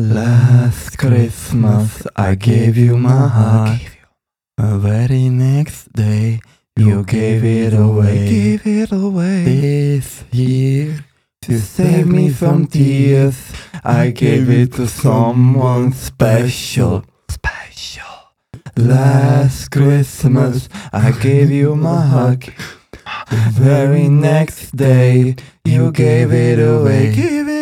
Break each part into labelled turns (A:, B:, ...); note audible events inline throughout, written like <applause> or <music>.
A: Last Christmas I gave you my heart. The very next day you gave it away.
B: Give it away.
A: This year to save me from tears I gave it to someone special. Special. Last Christmas I gave you my hug. The very next day you gave it away.
B: Give it away.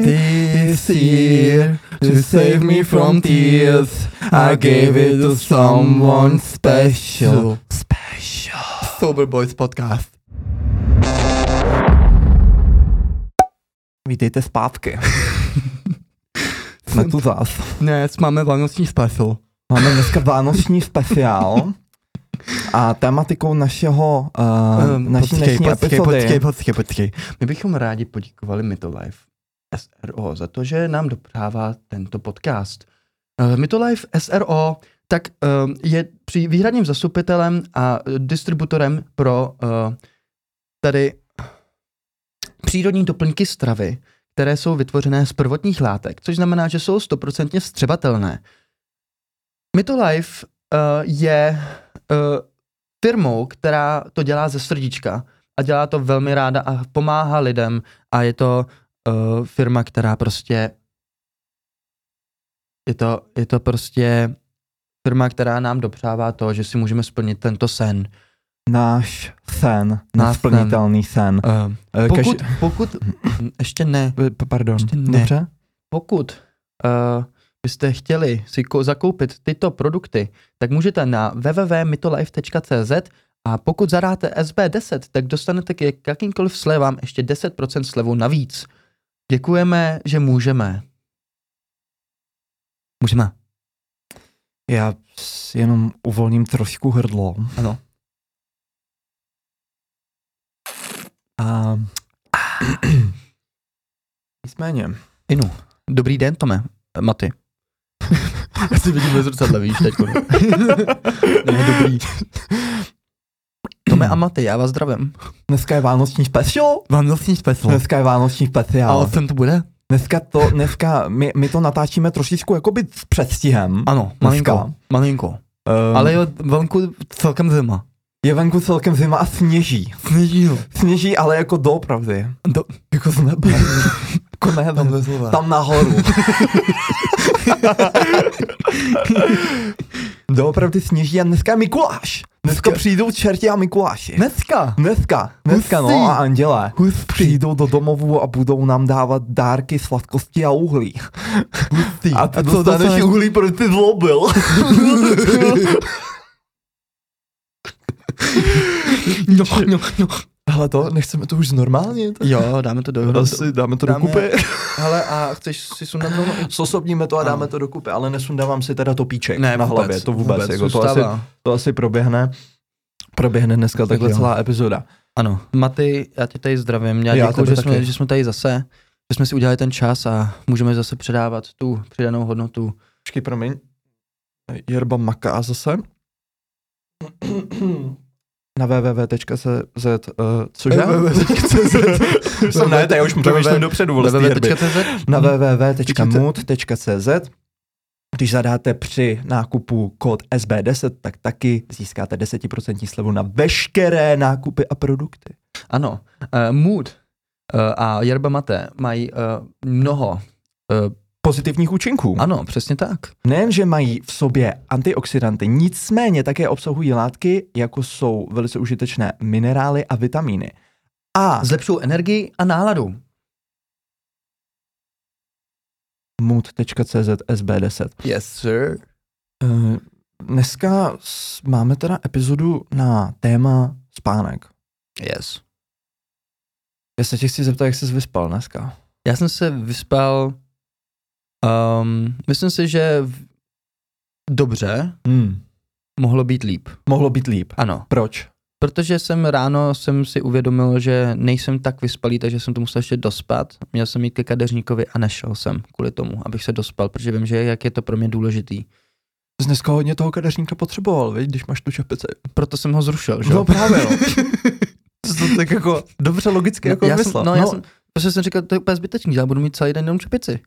A: This year, to save me from tears, I gave it to someone special. Special.
B: Sober Boys podcast.
A: Vítejte zpátky. <laughs> Jsme tu zas.
B: Dnes máme vánoční special.
A: Máme dneska vánoční speciál a tématikou našeho, uh,
B: Um,
A: naší
B: počkej,
A: dnešní
B: počkej,
A: epizody
B: počkej, počkej, počkej. My bychom rádi poděkovali Mytolife SRO za to, že nám doprává tento podcast. Uh, Mytolife SRO tak um, je při výhradním zastupitelem a distributorem pro uh, tady přírodní doplňky stravy, které jsou vytvořené z prvotních látek, což znamená, že jsou stoprocentně vstřebatelné. Mytolife je firmou, která to dělá ze srdíčka a dělá to velmi ráda a pomáhá lidem a je to uh, firma, která prostě je to, je to prostě firma, která nám dopřává to, že si můžeme splnit tento sen.
A: náš sen,
B: Náš
A: nesplnitelný sen.
B: Uh,
A: Eh,
B: pokud,
A: každý-
B: pokud, <clears throat> ještě ne,
A: Eh, Pardon,
B: Ještě ne.
A: dobře?
B: pokud uh, byste chtěli si ko- zakoupit tyto produkty, tak můžete na www.mytolife.cz a pokud zadáte SB10, tak dostanete k jakýmkoliv slevám ještě 10% slevu navíc. Děkujeme, že můžeme. Můžeme.
A: Já jenom uvolním trošku hrdlo.
B: Ano.
A: A... <clears throat> Nicméně,
B: Inu. Dobrý den, Tome. Maty. <laughs> Já si vidím ve zrcadle, víš, teď. <laughs> ne, dobrý. Tome a Maty, já vás zdravím.
A: dneska je vánoční special.
B: Vánoční special.
A: Dneska je vánoční
B: A
A: speciál.
B: o čem to bude?
A: Dneska to, dneska my, my to natáčíme trošičku jakoby s předstihem.
B: Ano,
A: Dneska.
B: malinko. Malinko.
A: Um,
B: Ale je venku celkem zima.
A: je venku celkem zima a sněží.
B: Sněží, no.
A: Sněží, ale jako doopravdy.
B: Do,
A: Jako z nebe. <laughs> jako ne, tam, tam nahoru. <laughs> doopravdy sněží a dneska je Mikuláš. Dneska
B: Dneska-
A: přijdou čerti a Mikuláši.
B: Dneska.
A: Dneska, dneska
B: Hustý.
A: no a anděle
B: Hustý.
A: přijdou do domovu a budou nám dávat dárky, sladkosti a uhlí.
B: Hustý.
A: A ty dostaneš uhlí, protože ty zlobil. <laughs>
B: No, no, no.
A: Hele to, nechceme to už normálně?
B: Jo, dáme to do...
A: Asi dáme to
B: dáme-
A: dokupy.
B: Hele, a chceš si sundat rovnou?
A: Sosobníme to a
B: Ano.
A: dáme to dokupy, ale nesundávám si teda topíček
B: Ne,
A: na
B: vůbec,
A: hlavě, to vůbec,
B: vůbec
A: jako to, asi, to asi proběhne. Proběhne dneska takhle
B: jo.
A: celá epizoda.
B: Ano, Maty, já tě tady zdravím. Já
A: Já
B: děkuji, že jsme, že jsme tady zase, že jsme si udělali ten čas a můžeme zase předávat tu přidanou hodnotu.
A: Počkej, promiň. Jerba maká zase. <clears throat> Na www.cz, uh, cože?
B: www.cz. <laughs>
A: Jsem ne, to já už přemýšlím dopředu, Na www.mood.cz když zadáte při nákupu kód SB10, tak taky získáte 10% slevu na veškeré nákupy a produkty.
B: Ano, uh, Mood uh, a Yerba Mate mají uh, mnoho. Uh,
A: Pozitivních účinků.
B: ano, přesně tak.
A: Nejen, že mají v sobě antioxidanty, nicméně také obsahují látky, jako jsou velice užitečné minerály a vitamíny. A
B: Zlepšují energii a náladu.
A: mood.cz SB10.
B: Yes, sir.
A: Eh, Dneska máme teda epizodu na téma spánek.
B: Yes.
A: Já se tě chci zeptat, jak jsi vyspal dneska.
B: Já jsem se vyspal, um, myslím si, že v- dobře,
A: Hmm.
B: mohlo být líp.
A: Mohlo být líp.
B: Ano,
A: Proč?
B: protože jsem ráno jsem si uvědomil, že nejsem tak vyspalý, takže jsem to musel ještě dospat. Měl jsem jít ke kadeřníkovi a nešel jsem kvůli tomu, abych se dospal, protože vím, že jak je to pro mě důležitý.
A: Jsi dneska hodně toho kadeřníka potřeboval, viď, když máš tu čepici.
B: Proto jsem ho zrušil, že?
A: No právě, no. <laughs> To tak jako dobře logicky jako
B: já jsem,
A: vymyslel.
B: no, já jsem, protože jsem říkal, to je úplně zbytečný, já budu mít celý den jenom čepici.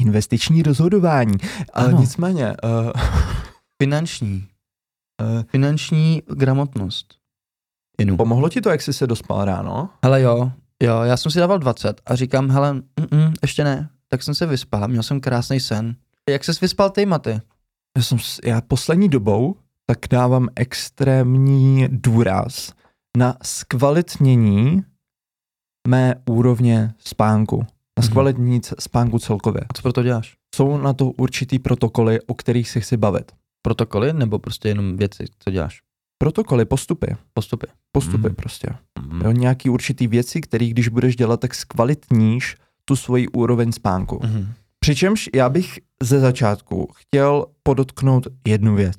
A: Investiční rozhodování. Ale
B: Ano.
A: nicméně, uh, <laughs>
B: Finanční.
A: uh,
B: Finanční gramotnost. Inu.
A: pomohlo ti to, jak jsi se dospal ráno?
B: Hele jo, jo, já jsem si dával 20 a říkám, hele, mm, ještě ne. Tak jsem se vyspal, měl jsem krásný sen. Jak ses vyspal ty, Maty?
A: Já, jsem, já poslední dobou tak dávám extrémní důraz na zkvalitnění mé úrovně spánku. Na
B: Mhm.
A: zkvalitnění c- spánku celkově.
B: A co pro to děláš?
A: Jsou na to určitý protokoly, o kterých se chci bavit.
B: Protokoly nebo prostě jenom věci, co děláš?
A: Protokoly, postupy.
B: Postupy.
A: Postupy
B: Mhm.
A: prostě.
B: Mm.
A: Jo, nějaký určitý věci, které když budeš dělat, tak zkvalitníš tu svoji úroveň spánku.
B: Mm.
A: Přičemž já bych ze začátku chtěl podotknout jednu věc.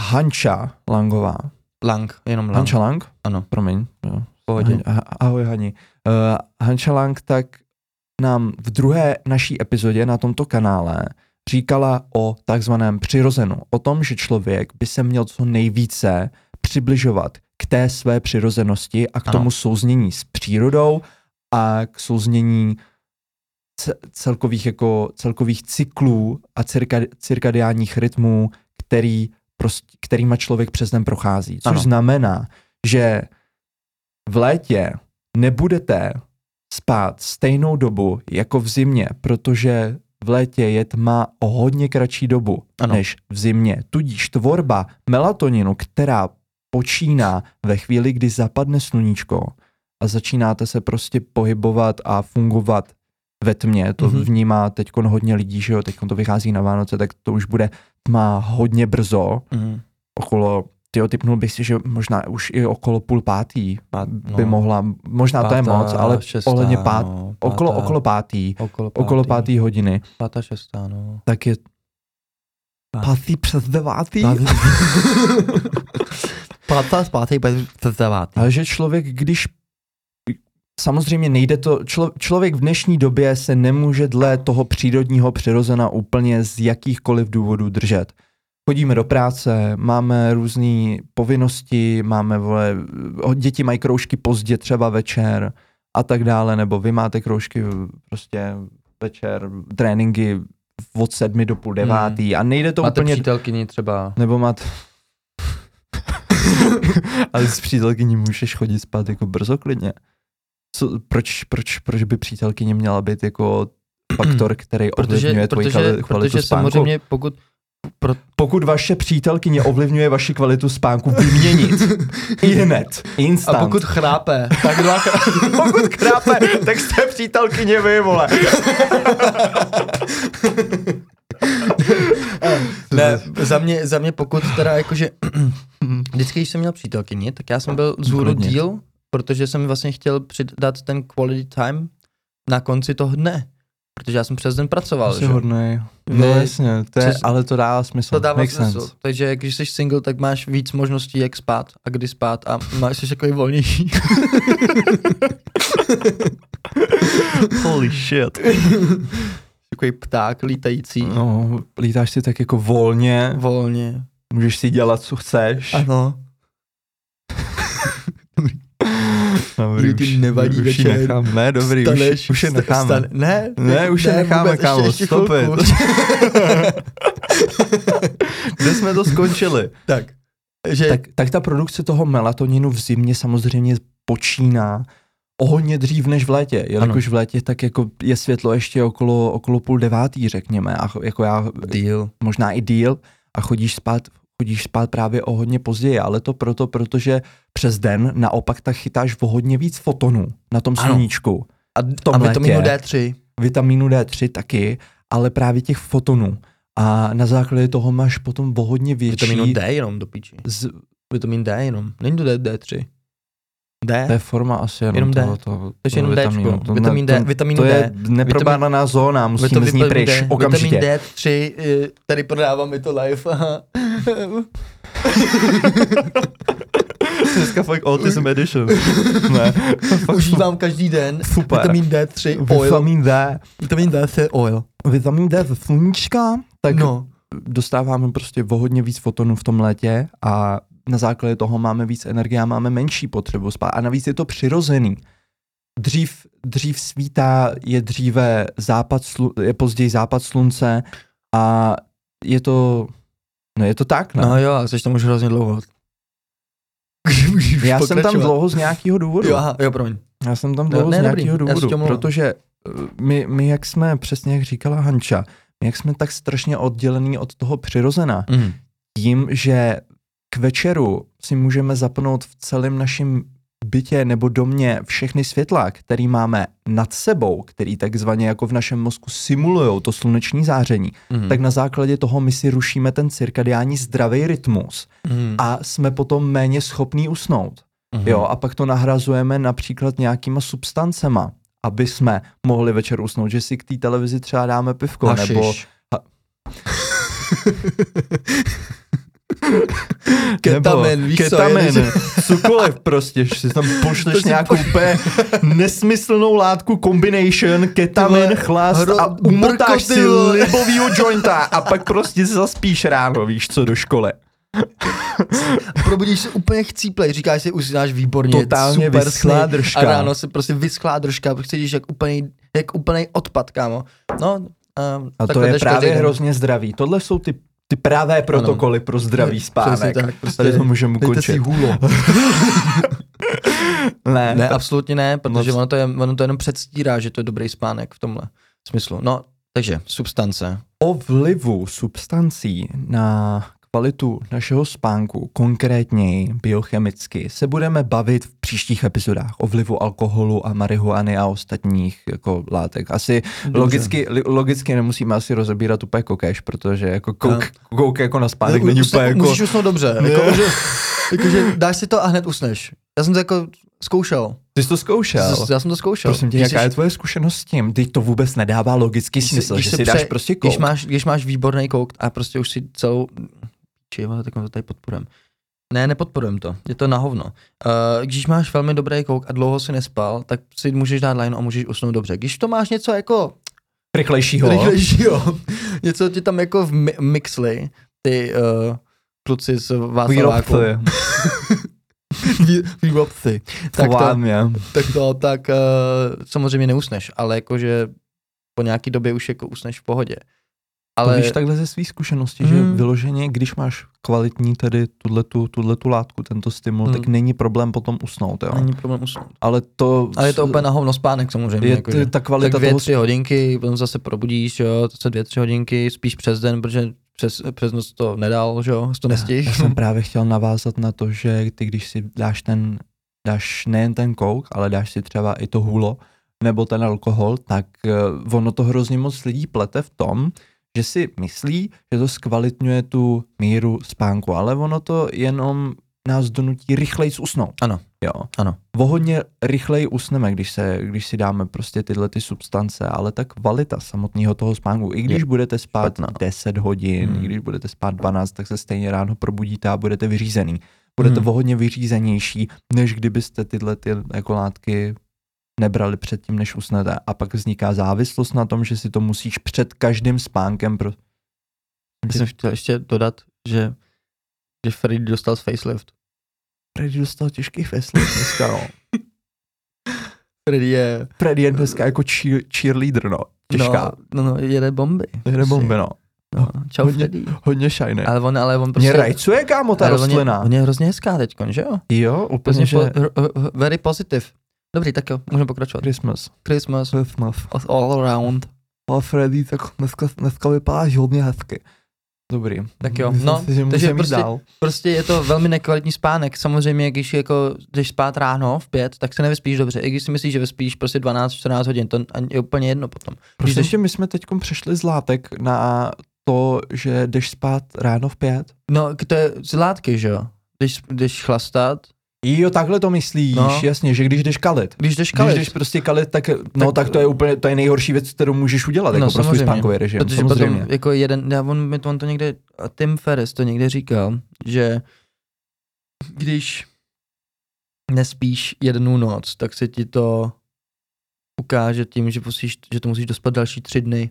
A: Hanča Langová.
B: Lang, jenom lang.
A: Hanča Lang?
B: Ano.
A: Promiň. Jo.
B: pohodě.
A: Ahoj Hani. Uh, Hanča Lang tak nám v druhé naší epizodě na tomto kanále říkala o takzvaném přirozenu. O tom, že člověk by se měl co nejvíce přibližovat k té své přirozenosti a k
B: Ano.
A: tomu souznění s přírodou a k souznění ce- celkových, jako, celkových cyklů a cirka, cirkadiánních rytmů, který, prostě, kterýma člověk přes den prochází. Což
B: Ano.
A: znamená, že v létě nebudete spát stejnou dobu jako v zimě, protože v létě je tma o hodně kratší dobu
B: Ano.
A: než v zimě. Tudíž tvorba melatoninu, která počíná ve chvíli, kdy zapadne sluníčko a začínáte se prostě pohybovat a fungovat ve tmě, to
B: Mhm.
A: mm-hmm. vnímá teď hodně lidí, že jo, teď to vychází na Vánoce, tak to už bude tma hodně brzo,
B: Mm.
A: okolo, tyjo, typnul bych si, že možná už i okolo půl pátý
B: Pát,
A: by mohla, možná to je
B: Pátá,
A: moc, ale
B: šestá,
A: ohledně pát,
B: no,
A: okolo,
B: pátá,
A: okolo pátý,
B: okolo pátý,
A: okolo pátý hodiny,
B: Pátá, šestá, no.
A: tak je
B: Pátý.
A: pátý přes devátý. <laughs>
B: Pátá, pátý, přes devátý.
A: Ale že člověk, když samozřejmě nejde to, člo, člověk v dnešní době se nemůže dle toho přírodního přirozena úplně z jakýchkoliv důvodů držet. Chodíme do práce, máme různé povinnosti, máme, vole, děti mají kroužky pozdě třeba večer a tak dále, nebo vy máte kroužky prostě večer, tréninky od sedmi do půl devátý a nejde to
B: Máte
A: úplně...
B: přítelkyni třeba.
A: Nebo máte... <laughs> Ale s přítelkyní můžeš chodit spát jako brzo klidně. Co, proč, proč, proč by přítelkyně měla být jako faktor, který ovlivňuje
B: Protože,
A: tvoji
B: protože,
A: kvalitu
B: protože
A: spánku?
B: samozřejmě pokud pro,
A: Pokud vaše přítelkyně ovlivňuje vaši kvalitu spánku, vyměnit. <laughs> I hned. Instant.
B: a pokud chrápe, tak dvakrát. <laughs>
A: pokud krápe, tak jste přítelkyně vy, vole. <laughs>
B: ne, za mě, za mě pokud teda jakože, <clears throat> vždycky, když jsem měl přítelkyni, tak já jsem byl z hůru
A: Klidně.
B: díl, protože jsem vlastně chtěl přidat ten quality time na konci toho dne. Protože já jsem přes den pracoval,
A: Jsi
B: že?
A: hodnej. No jasně, to je,
B: Přes-
A: ale to dává smysl.
B: To dává
A: Makes
B: smysl.
A: sense.
B: Takže když jsi single, tak máš víc možností, jak spát a kdy spát a máš jsi takový volnější. <laughs>
A: Holy shit.
B: takový pták lítající.
A: No, lítáš si tak jako volně,
B: Volně.
A: můžeš si dělat, co chceš.
B: Ano. <laughs>
A: Dobrý,
B: Kdy ti nevadí
A: už
B: večer,
A: nechám. Ne, dobrý,
B: Staneš,
A: už, už je necháme.
B: Stan, ne,
A: Ne, už je necháme,
B: vůbec,
A: kámo,
B: ještě, ještě. <laughs>
A: Kde jsme to skončili?
B: tak, že
A: tak, tak ta produkce toho melatoninu v zimě samozřejmě počíná o hodně dřív než v létě, jelikož v létě tak jako je světlo ještě okolo, okolo půl devátý, řekněme, a jako já
B: deal.
A: možná i díl a chodíš spát, chodíš spát právě o hodně později, ale to proto, protože přes den naopak tak chytáš o hodně víc fotonů na tom sluníčku.
B: A, vitaminu
A: létě.
B: D3.
A: Vitamínu D3 taky, ale právě těch fotonů. A na základě toho máš potom o hodně větší...
B: Vitaminu D jenom do píči.
A: Z,
B: Vitamin D jenom. Není to D, D3. D?
A: to je forma asi jenom,
B: Jenom D.
A: toho, toho,
B: Takže jenom
A: vitamínu.
B: Dčko. Vitamin D,
A: to,
B: vitamínu
A: to
B: D.
A: je neprobádaná zóna, musíme z ní
B: vitamin
A: pryč,
B: D,
A: okamžitě.
B: Vitamin D3, eh, tady prodávám mi to live. <laughs>
A: Dneska fakt Autism Edition. ne, <laughs>
B: Užívám každý den.
A: Super.
B: Vitamin D3 oil.
A: Vitamin D.
B: Vitamin D3 oil.
A: Vitamin D ze sluníčka, tak
B: No.
A: dostáváme prostě o hodně víc fotonů v tom létě a na základě toho máme víc energie a máme menší potřebu spát. A navíc je to přirozený. dřív, dřív svítá, je dříve západ, slu, je později západ slunce a je to, no je to tak, ne?
B: No jo, a jsi tam už hrozně dlouho.
A: Já jsem tam dlouho z nějakého důvodu.
B: Jo, aha, jo, promiň.
A: Já jsem tam
B: No,
A: dlouho
B: ne,
A: z nějakého důvodu, protože uh, my, my, jak jsme, přesně jak říkala Hanča, my jak jsme tak strašně oddělení od toho přirozena,
B: Mm.
A: tím, že k večeru si můžeme zapnout v celém našem bytě nebo domě všechny světla, který máme nad sebou, který takzvaně jako v našem mozku simulují to sluneční záření,
B: Mm.
A: tak na základě toho my si rušíme ten cirkadiální zdravý rytmus
B: Mm.
A: a jsme potom méně schopní usnout.
B: Mhm.
A: Jo, a pak to nahrazujeme například nějakýma substancema, aby jsme mohli večer usnout, že si k té televizi třeba dáme pivko,
B: Hašiš.
A: nebo
B: Ketamin, <laughs>
A: nebo
B: víš co,
A: ketamin,
B: je- <laughs>
A: cokoliv prostě, že si tam pošleš nějakou úplně nesmyslnou látku combination, ketamin,
B: vole,
A: chlast
B: hro-
A: a umotáš si libovýho jointa a pak prostě zaspíš ráno, víš co, do školy.
B: Probudíš se úplně chcíplej, říkáš si, dáš výborně,
A: Totálně
B: super
A: vyschlá držka.
B: A ráno se prostě vyschlá držka, protože cítíš jak úplný, jak úplný odpad, kámo. No, um,
A: A to je
B: jdeš
A: právě
B: den.
A: hrozně zdravý. Tohle jsou ty, ty pravé protokoly pro zdravý spánek.
B: tak, prostě
A: Tady to můžeme
B: si
A: ukončit.
B: hůlo. <laughs>
A: Ne,
B: Ne, absolutně ne, protože ono to, je, ono to jenom předstírá, že to je dobrý spánek v tomhle smyslu. No, takže substance.
A: o vlivu substancí na kvalitu našeho spánku, konkrétněji biochemicky, se budeme bavit v příštích epizodách o vlivu alkoholu a marihuany a ostatních jako látek. Asi logicky, logicky nemusíme asi rozebírat úplně kokéš, protože jako kouk, kouk jako na spánek není úplně jako...
B: Můžeš usnout dobře,
A: Ne.
B: jako, že, jako, že dáš si to a hned usneš. Já jsem to jako zkoušel.
A: Ty jsi to zkoušel?
B: Já jsem to zkoušel.
A: Prosím tě,
B: Když
A: jaká
B: jsi-
A: je tvoje zkušenost s tím? Teď to vůbec nedává logický
B: když
A: smysl,
B: když
A: že
B: si
A: dáš
B: pře-
A: prostě
B: Když
A: kouk.
B: máš, když máš výborný kouk a prostě už si celou... Či tak to tady podporujem. Ne, nepodporujem to. Je to na hovno. Uh, když máš velmi dobrý kouk a dlouho si nespal, tak si můžeš dát line a můžeš usnout dobře. Když to máš něco jako
A: Rychlejšího.
B: rychlejšího, <laughs> něco ti tam jako v mi- mixli, ty uh, kluci z Václaváku.
A: Výrobci. <laughs>
B: Vý- Výrobci. Tak to, tak to, tak uh, samozřejmě neusneš, ale jakože po nějaký době už jako usneš v pohodě.
A: Ale... To víš takhle ze svých zkušeností, že
B: Mm.
A: vyloženě, když máš kvalitní tedy tuhletu, tuhletu látku, tento stimul,
B: Mm.
A: tak není problém potom usnout, jo.
B: není problém usnout.
A: Ale to...
B: Ale je to úplně na hovno spánek samozřejmě.
A: je
B: jakože.
A: t- ta kvalita
B: tak dvě,
A: toho...
B: tři hodinky, potom zase probudíš, jo, to se dvě, tři hodinky, spíš přes den, protože přes, přes noc to nedal, že jo, to nestihl.
A: Já jsem <laughs> právě chtěl navázat na to, že ty když si dáš ten, dáš nejen ten kouk, ale dáš si třeba i to hulo, nebo ten alkohol, tak uh, ono to hrozně moc lidí plete v tom, že si myslí, že to zkvalitňuje tu míru spánku, ale ono to jenom nás donutí rychleji usnout.
B: Ano.
A: Jo.
B: Ano.
A: O hodně rychleji usneme, když, se, když si dáme prostě tyhle ty substance, ale ta kvalita samotného toho spánku, i když
B: Je
A: budete spát
B: špatná.
A: 10 hodin,
B: Hmm.
A: i když budete spát 12, tak se stejně ráno probudíte a budete vyřízený. Budete
B: Hmm.
A: o hodně vyřízenější, než kdybyste tyhle ty jako látky nebrali předtím, než usnete. A pak vzniká závislost na tom, že si to musíš před každým spánkem pro...
B: Já jsem chtěl ještě dodat, že, že Freddy dostal z facelift.
A: Freddy dostal těžký facelift dneska, no. <laughs>
B: Freddy je...
A: Freddy je dneska jako cheer, cheerleader, no. Těžká.
B: No, no, no jede bomby.
A: Jede bomby, no.
B: No, čau
A: Hodně-
B: Freddy.
A: Hodně shiny.
B: Ale on, ale on
A: Mě
B: prostě...
A: rajcuje, kámo, ta
B: ale on je,
A: rostlina.
B: on je hrozně hezká teďkon, že jo?
A: Jo, úplně,
B: Prostě
A: že...
B: po, r- r- very positive. Dobrý, tak jo, můžeme pokračovat.
A: Christmas.
B: Christmas,
A: Christmas.
B: all around.
A: A Freddy tak dneska, dneska vypadáš hodně hezky. Dobrý.
B: Tak jo,
A: Myslím
B: no,
A: si, že
B: takže prostě-
A: dál.
B: Prostě je to velmi nekvalitní spánek. Samozřejmě, když jako jdeš spát ráno v pět, tak se nevyspíš dobře. I když si myslíš, že vyspíš prostě 12-14 hodin, to je úplně jedno potom.
A: Prosím
B: jdeš-
A: tě, my jsme teď přešli z látek na to, že jdeš spát ráno v pět.
B: No, to je z látky, že jo? Když jdeš chlastat,
A: Jo, takhle to myslíš,
B: No.
A: jasně, že když jdeš kalit.
B: když jdeš
A: Když
B: kalit,
A: jdeš prostě kalit, tak, no
B: Tak-
A: tak, to je úplně, to je nejhorší věc, kterou můžeš udělat,
B: No,
A: jako pro svůj
B: samozřejmě.
A: spánkový režim,
B: protože
A: samozřejmě.
B: potom jako jeden, já, on, on to někde, a Tim Ferriss to někde říkal, že když nespíš jednu noc, tak se ti to ukáže tím, že, musíš, že to musíš dospat další tři dny.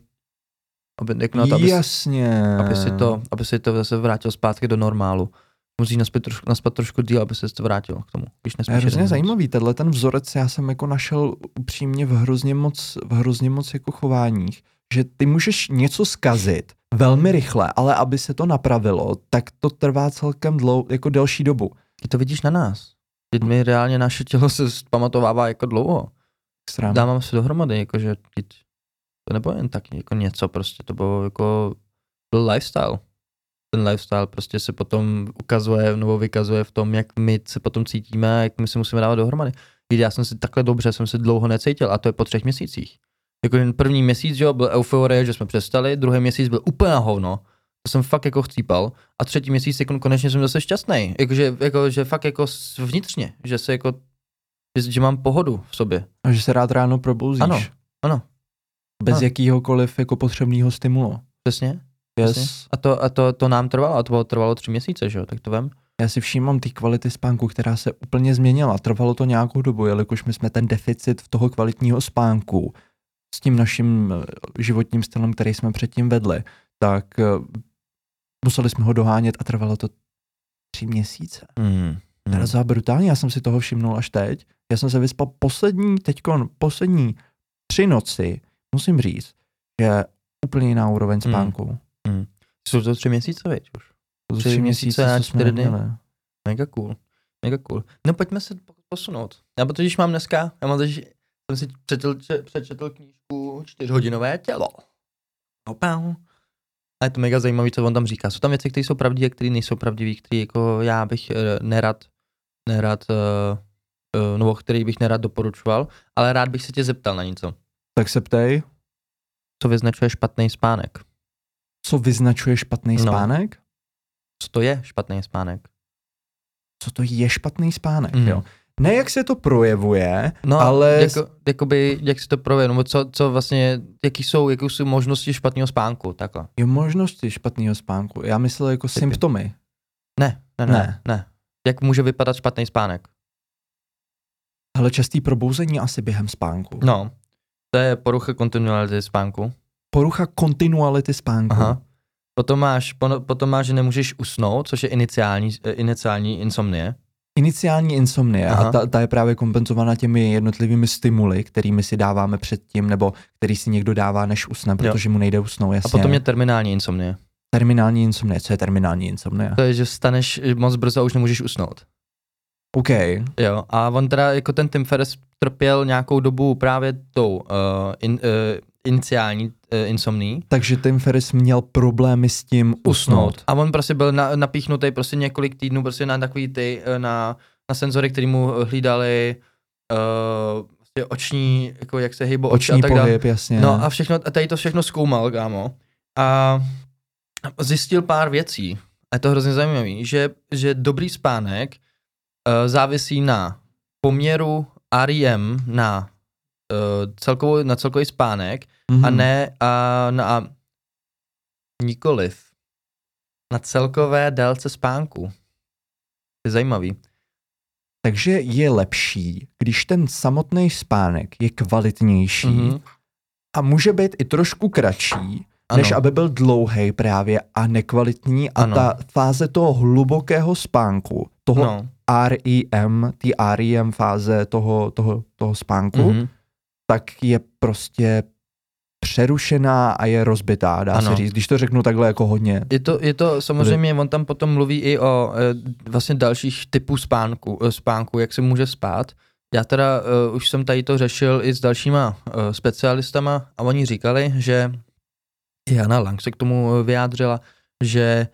B: Aby, jako na to, aby,
A: Jasně.
B: aby, si to, aby si to zase vrátil zpátky do normálu. Musíš naspat trošku, naspat trošku díl, aby se to vrátil k tomu. Když
A: Je hrozně zajímavý, tenhle ten vzorec já jsem jako našel upřímně v hrozně moc, v hrozně moc jako chováních, že ty můžeš něco zkazit velmi rychle, ale aby se to napravilo, tak to trvá celkem dlou, jako delší dobu.
B: Ty to vidíš na nás. Teď my reálně naše tělo se pamatovává jako dlouho.
A: Extrém.
B: Dáváme se dohromady, jakože to nebylo jen tak jako něco, prostě to bylo jako byl lifestyle. Ten lifestyle prostě se potom ukazuje nebo vykazuje v tom, jak my se potom cítíme a jak my se musíme dávat dohromady. Víte, já jsem si takhle dobře, jsem se dlouho necítil a to je po třech měsících. Jako ten první měsíc, že jo, byl euforie, že jsme přestali, druhý měsíc byl úplně na hovno, to jsem fakt jako chcípal a třetí měsíc jako konečně jsem zase šťastný, jakože, jako, že fakt jako vnitřně, že se jako, že, že mám pohodu v sobě.
A: A že se rád ráno probouzíš.
B: Ano, ano.
A: Bez
B: ano.
A: jakýhokoliv jako potřebného stimulu.
B: Přesně.
A: Yes.
B: A, to, a to, to nám trvalo, a to bylo, trvalo tři měsíce, že jo, tak to vem.
A: Já si všímám té kvality spánku, která se úplně změnila. Trvalo to nějakou dobu, jelikož my jsme ten deficit v toho kvalitního spánku s tím naším eh, životním stylem, který jsme předtím vedli, tak eh, museli jsme ho dohánět a trvalo to tři měsíce.
B: Mm.
A: To je brutální, já jsem si toho všimnul až teď. Já jsem se vyspal poslední, teďkon, poslední tři noci, musím říct, že úplně jiná úroveň
B: Hmm.
A: spánku.
B: Jsou to tři měsíce, veď už.
A: Jsou
B: Tři měsíce a čtyři dny. Mega cool. Mega cool. No pojďme se po- posunout. Já totiž mám dneska, já mám totiž, jsem si přečetl, če- přečetl knížku čtyřhodinové tělo. Opau. A je to mega zajímavé, co on tam říká. Jsou tam věci, které jsou pravdivé a které nejsou pravdivé, které jako já bych eh, nerad, nerad, uh, uh, nebo který bych nerad doporučoval, ale rád bych se tě zeptal na něco.
A: Tak se ptej,
B: Co vyznačuje špatný spánek?
A: Co vyznačuje špatný
B: No.
A: spánek?
B: Co to je špatný spánek?
A: Co to je špatný spánek,
B: Mhm.
A: jo? Ne, jak se to projevuje,
B: No,
A: Ale-
B: jako, jakoby, jak si to prověří, nebo co, co vlastně, jaký jsou, jaký jsou možnosti špatného spánku, takhle.
A: je možnosti špatného spánku. Já myslel jako
B: Typy.
A: symptomy.
B: Ne, ne, ne,
A: Ne.
B: ne, ne. Jak může vypadat špatný spánek?
A: Ale častý probouzení asi během spánku.
B: No, to je porucha kontinuality spánku.
A: Porucha kontinuality spánku.
B: Aha. Potom máš, potom máš, že nemůžeš usnout, což je iniciální, eh, iniciální insomnie.
A: Iniciální insomnie
B: Aha.
A: a ta, ta je právě kompenzovaná těmi jednotlivými stimuly, kterými si dáváme předtím, nebo který si někdo dává, než usne, protože mu nejde usnout, jasně.
B: A potom je terminální insomnie.
A: terminální insomnie. Co je terminální insomnie?
B: To je, že vstaneš moc brzo a už nemůžeš usnout.
A: OK.
B: Jo, a on teda jako ten Tim Ferriss trpěl nějakou dobu právě tou uh, in, uh, iniciální uh, insomní.
A: Takže Tim Ferris měl problémy s tím usnout.
B: A on prostě byl na, napíchnutý prostě několik týdnů prostě na takový ty, eh, na, na senzory, který mu hlídali uh, prostě oční, jako jak se hýbou oči
A: Oční
B: a tak dále.
A: pohyb, jasně.
B: No a všechno, a tady to všechno zkoumal, kámo. A zjistil pár věcí. A je to hrozně zajímavé, že, že dobrý spánek uh, závisí na poměru REM na, uh, celkovou, na celkový spánek
A: Mhm.
B: a ne a na nikoliv na celkové délce spánku. To je zajímavý.
A: Takže je lepší, když ten samotný spánek je kvalitnější
B: Mhm.
A: a může být i trošku kratší,
B: Ano.
A: než aby byl dlouhý právě a nekvalitní a
B: Ano.
A: ta fáze toho hlubokého spánku, toho
B: no.
A: REM, ty REM fáze toho, toho, toho spánku,
B: Mhm.
A: Tak je prostě přerušená a je rozbitá, dá
B: Ano.
A: se říct, když to řeknu takhle jako hodně.
B: Je to, je to samozřejmě, on tam potom mluví i o e, vlastně dalších typů spánku, e, spánku, jak se může spát. Já teda e, už jsem tady to řešil i s dalšíma e, specialistama a oni říkali, že Jana Lang se k tomu e, vyjádřila, že e,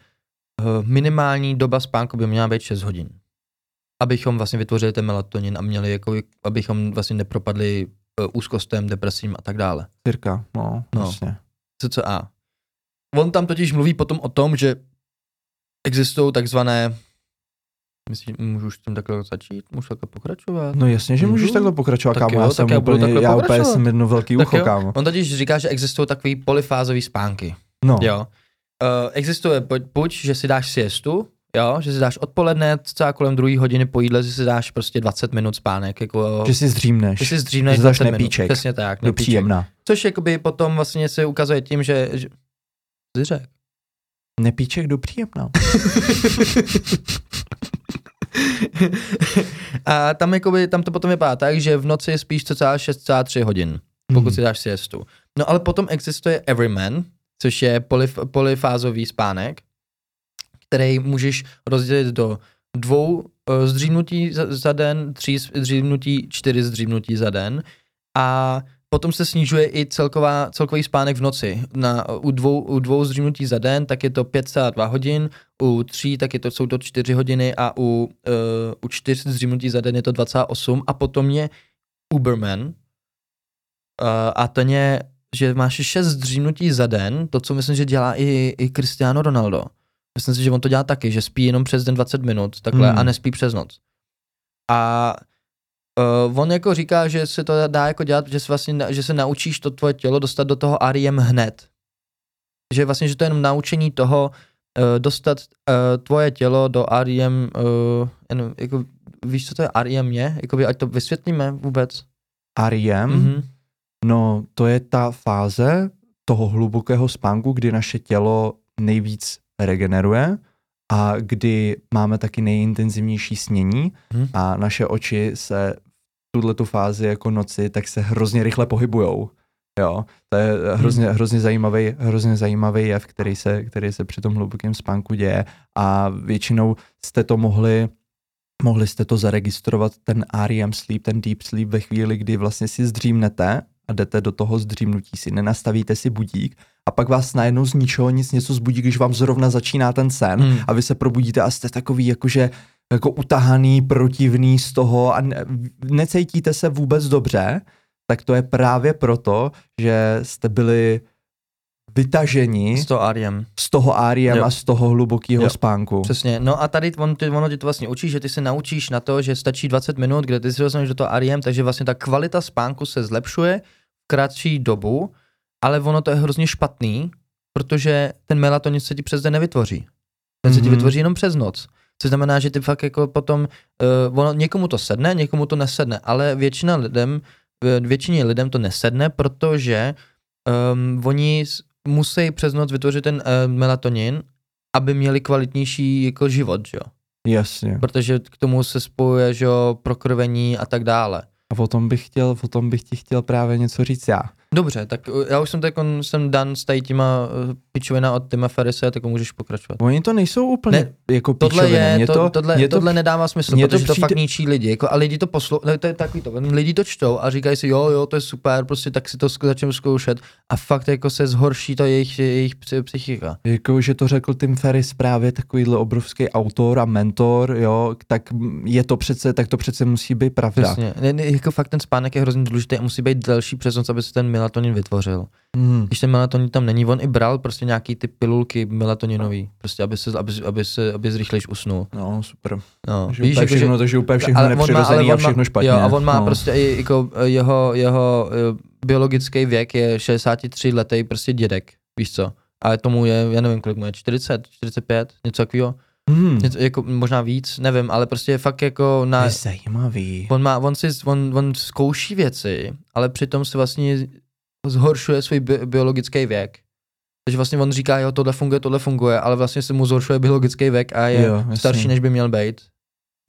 B: minimální doba spánku by měla být 6 hodin. Abychom vlastně vytvořili ten melatonin a měli jako, abychom vlastně nepropadli úzkostem, depresím a tak dále.
A: Cirka, no,
B: No.
A: vlastně.
B: CCA. On tam totiž mluví potom o tom, že existují takzvané, myslím, můžu už tím takhle začít, můžu takhle pokračovat.
A: No jasně, že můžeš
B: Můžu?
A: takhle pokračovat,
B: Tak
A: kámo,
B: jo,
A: já
B: tak
A: jsem
B: já
A: úplně,
B: takhle
A: já úplně jsem jedno velký
B: Tak
A: ucho,
B: jo.
A: kámo.
B: On totiž říká, že existují takový polyfázový spánky.
A: No,
B: Jo. Uh, existuje buď, buď, že si dáš siestu, jo, že si dáš odpoledne, třeba kolem druhé hodiny po jídle, že si dáš prostě 20 minut spánek, jako,
A: že si zdřímneš,
B: že si zdřímneš
A: že dáš
B: 20 minut.
A: nepíček.
B: Přesně tak, nepíček.
A: příjemna.
B: Což jakoby potom vlastně se ukazuje tím, že, že jsi.
A: Nepíček do příjemna. <laughs>
B: a tam, jakoby, tam to potom vypadá tak, že v noci spíš cca 6,3 hodin, pokud si dáš siestu. No ale potom existuje Everyman, což je polyf, polyfázový spánek, který můžeš rozdělit do dvou uh, zdřímnutí za, za den, tří zdřímnutí, čtyři zdřímnutí za den a potom se snižuje i celková, celkový spánek v noci. Na, u, dvou, u dvou zdřímnutí za den, tak je to 5,2 hodin, u tří, tak je to, jsou to 4 hodiny a u, uh, u čtyř zdřímnutí za den je to 28 a potom je Uberman uh, a ten je, že máš 6 zdřímnutí za den, to, co myslím, že dělá i, i Cristiano Ronaldo. Myslím si, že on to dělá taky, že spí jenom přes den 20 minut takhle
A: Hmm.
B: a nespí přes noc. A uh, on jako říká, že se to dá jako dělat, že se vlastně, že se naučíš to tvoje tělo dostat do toho REM hned. Že vlastně, že to je jenom naučení toho uh, dostat uh, tvoje tělo do REM, uh, jenom, jako, víš, co to je REM je? Jakoby, ať to vysvětlíme vůbec.
A: REM,
B: Mhm.
A: no to je ta fáze toho hlubokého spánku, kdy naše tělo nejvíc regeneruje a kdy máme taky nejintenzivnější snění
B: Mhm.
A: a naše oči se v tuhle tu fázi jako noci tak se hrozně rychle pohybujou. Jo, to je hrozně, hrozně, zajímavý, hrozně zajímavý jev, který se, který se při tom hlubokém spánku děje a většinou jste to mohli mohli jste to zaregistrovat, ten REM sleep, ten deep sleep ve chvíli, kdy vlastně si zdřímnete a jdete do toho zdřímnutí si, nenastavíte si budík a pak vás najednou z ničeho nic něco zbudí, když vám zrovna začíná ten sen
B: Hmm.
A: a vy se probudíte a jste takový jakože jako utahaný, protivný z toho a ne, necítíte se vůbec dobře, tak to je právě proto, že jste byli vytaženi
B: Z toho REM.
A: z toho
B: Jo.
A: a z toho hlubokého spánku.
B: Přesně. No a tady on, ty, ono tě to vlastně učí, že ty se naučíš na to, že stačí 20 minut, kde ty si dostaneš do toho REM, takže vlastně ta kvalita spánku se zlepšuje v kratší dobu, ale ono to je hrozně špatný, protože ten melatonin se ti přes den nevytvoří. Ten se ti
A: Mhm.
B: vytvoří jenom přes noc. Což znamená, že ty fakt jako potom, uh, ono, někomu to sedne, někomu to nesedne, ale většina lidem, eh, většině lidem to nesedne, protože um, oni musí přes noc vytvořit ten uh, melatonin, aby měli kvalitnější jako život, jo?
A: Jasně.
B: Protože k tomu se spojuje, že jo, prokrvení a tak dále.
A: A o tom bych chtěl, o tom bych ti chtěl právě něco říct já.
B: Dobře, tak uh, já už jsem teď jsem dan s tady těma uh, pičovina od Tima Ferrise, tak můžeš pokračovat.
A: Oni to nejsou úplně
B: Ne,
A: ne, jako
B: Tohle, je,
A: Mně
B: to,
A: to,
B: tohle,
A: mně to,
B: tohle nedává smysl,
A: to
B: protože to,
A: přijde-
B: fakt ničí lidi. Jako, a lidi to poslou, no, to je takový to, lidi to čtou a říkají si, jo, jo, to je super, prostě tak si to začneme zkoušet a fakt jako se zhorší to jejich, jejich psy- psychika.
A: Jako, že to řekl Tim Ferris právě takovýhle obrovský autor a mentor, jo, tak je to přece, tak to přece musí být pravda.
B: Přesně. Ne, ne, jako fakt ten spánek je hrozně důležitý a musí být delší přes noc, aby se ten melatonin vytvořil.
A: Hmm.
B: Když ten melatonin tam není, on i bral prostě nějaký ty pilulky melatoninový, prostě aby se, aby, aby se, aby zrychlejš usnul.
A: No, super.
B: No.
A: Že úplně všechno, takže úplně všechno
B: má-
A: nepřirozený
B: ale
A: a
B: má-
A: všechno špatně.
B: Jo, a on má
A: no.
B: prostě i jako eh, jeho, jeho eh, biologický věk je 63 letý prostě dědek, víš co? Ale tomu je, já nevím, kolik mu je, 40, 45, něco takového,
A: Hmm.
B: něco, jako možná víc, nevím, ale prostě je fakt jako
A: To
B: na,
A: je zajímavý.
B: on má, on si, on, on zkouší věci, ale přitom si vlastně zhoršuje svůj bi- biologický věk. Takže vlastně on říká, jo, tohle funguje, tohle funguje, ale vlastně se mu zhoršuje biologický věk a je
A: Jo, jasně.
B: starší, než by měl být.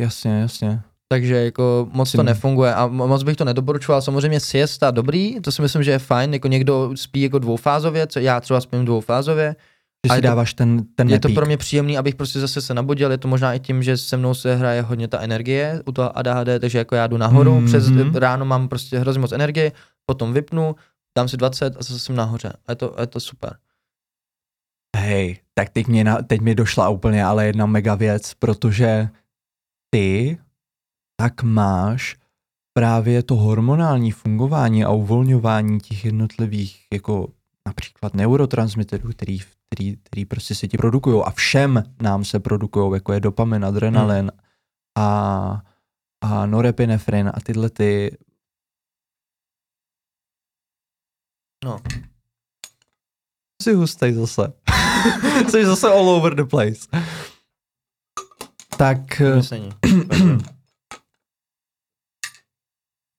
A: Jasně, jasně.
B: Takže jako moc to
A: Tím-
B: nefunguje a mo- moc bych to nedoporučoval. Samozřejmě siesta dobrý, to si myslím, že je fajn, jako někdo spí jako dvoufázově, co já třeba spím dvoufázově.
A: Že si
B: to-
A: dáváš ten, ten
B: Je to pro mě příjemný, abych prostě zase se nabudil, je to možná i tím, že se mnou se hraje hodně ta energie u toho ADHD, takže jako já jdu nahoru,
A: Mhm.
B: přes ráno mám prostě hrozně moc energie, potom vypnu, dám si 20 a zase jsem nahoře. A je to, je to super.
A: Hej, tak teď mi, na, teď mi došla úplně ale jedna mega věc, protože ty tak máš právě to hormonální fungování a uvolňování těch jednotlivých jako například neurotransmiterů, který, který, který prostě se ti produkují a všem nám se produkují, jako je dopamin, adrenalin
B: Hmm.
A: a, a norepinefrin a tyhle ty
B: No.
A: Jsi hustej zase. <laughs> Jsi zase all over the place. Tak... eh.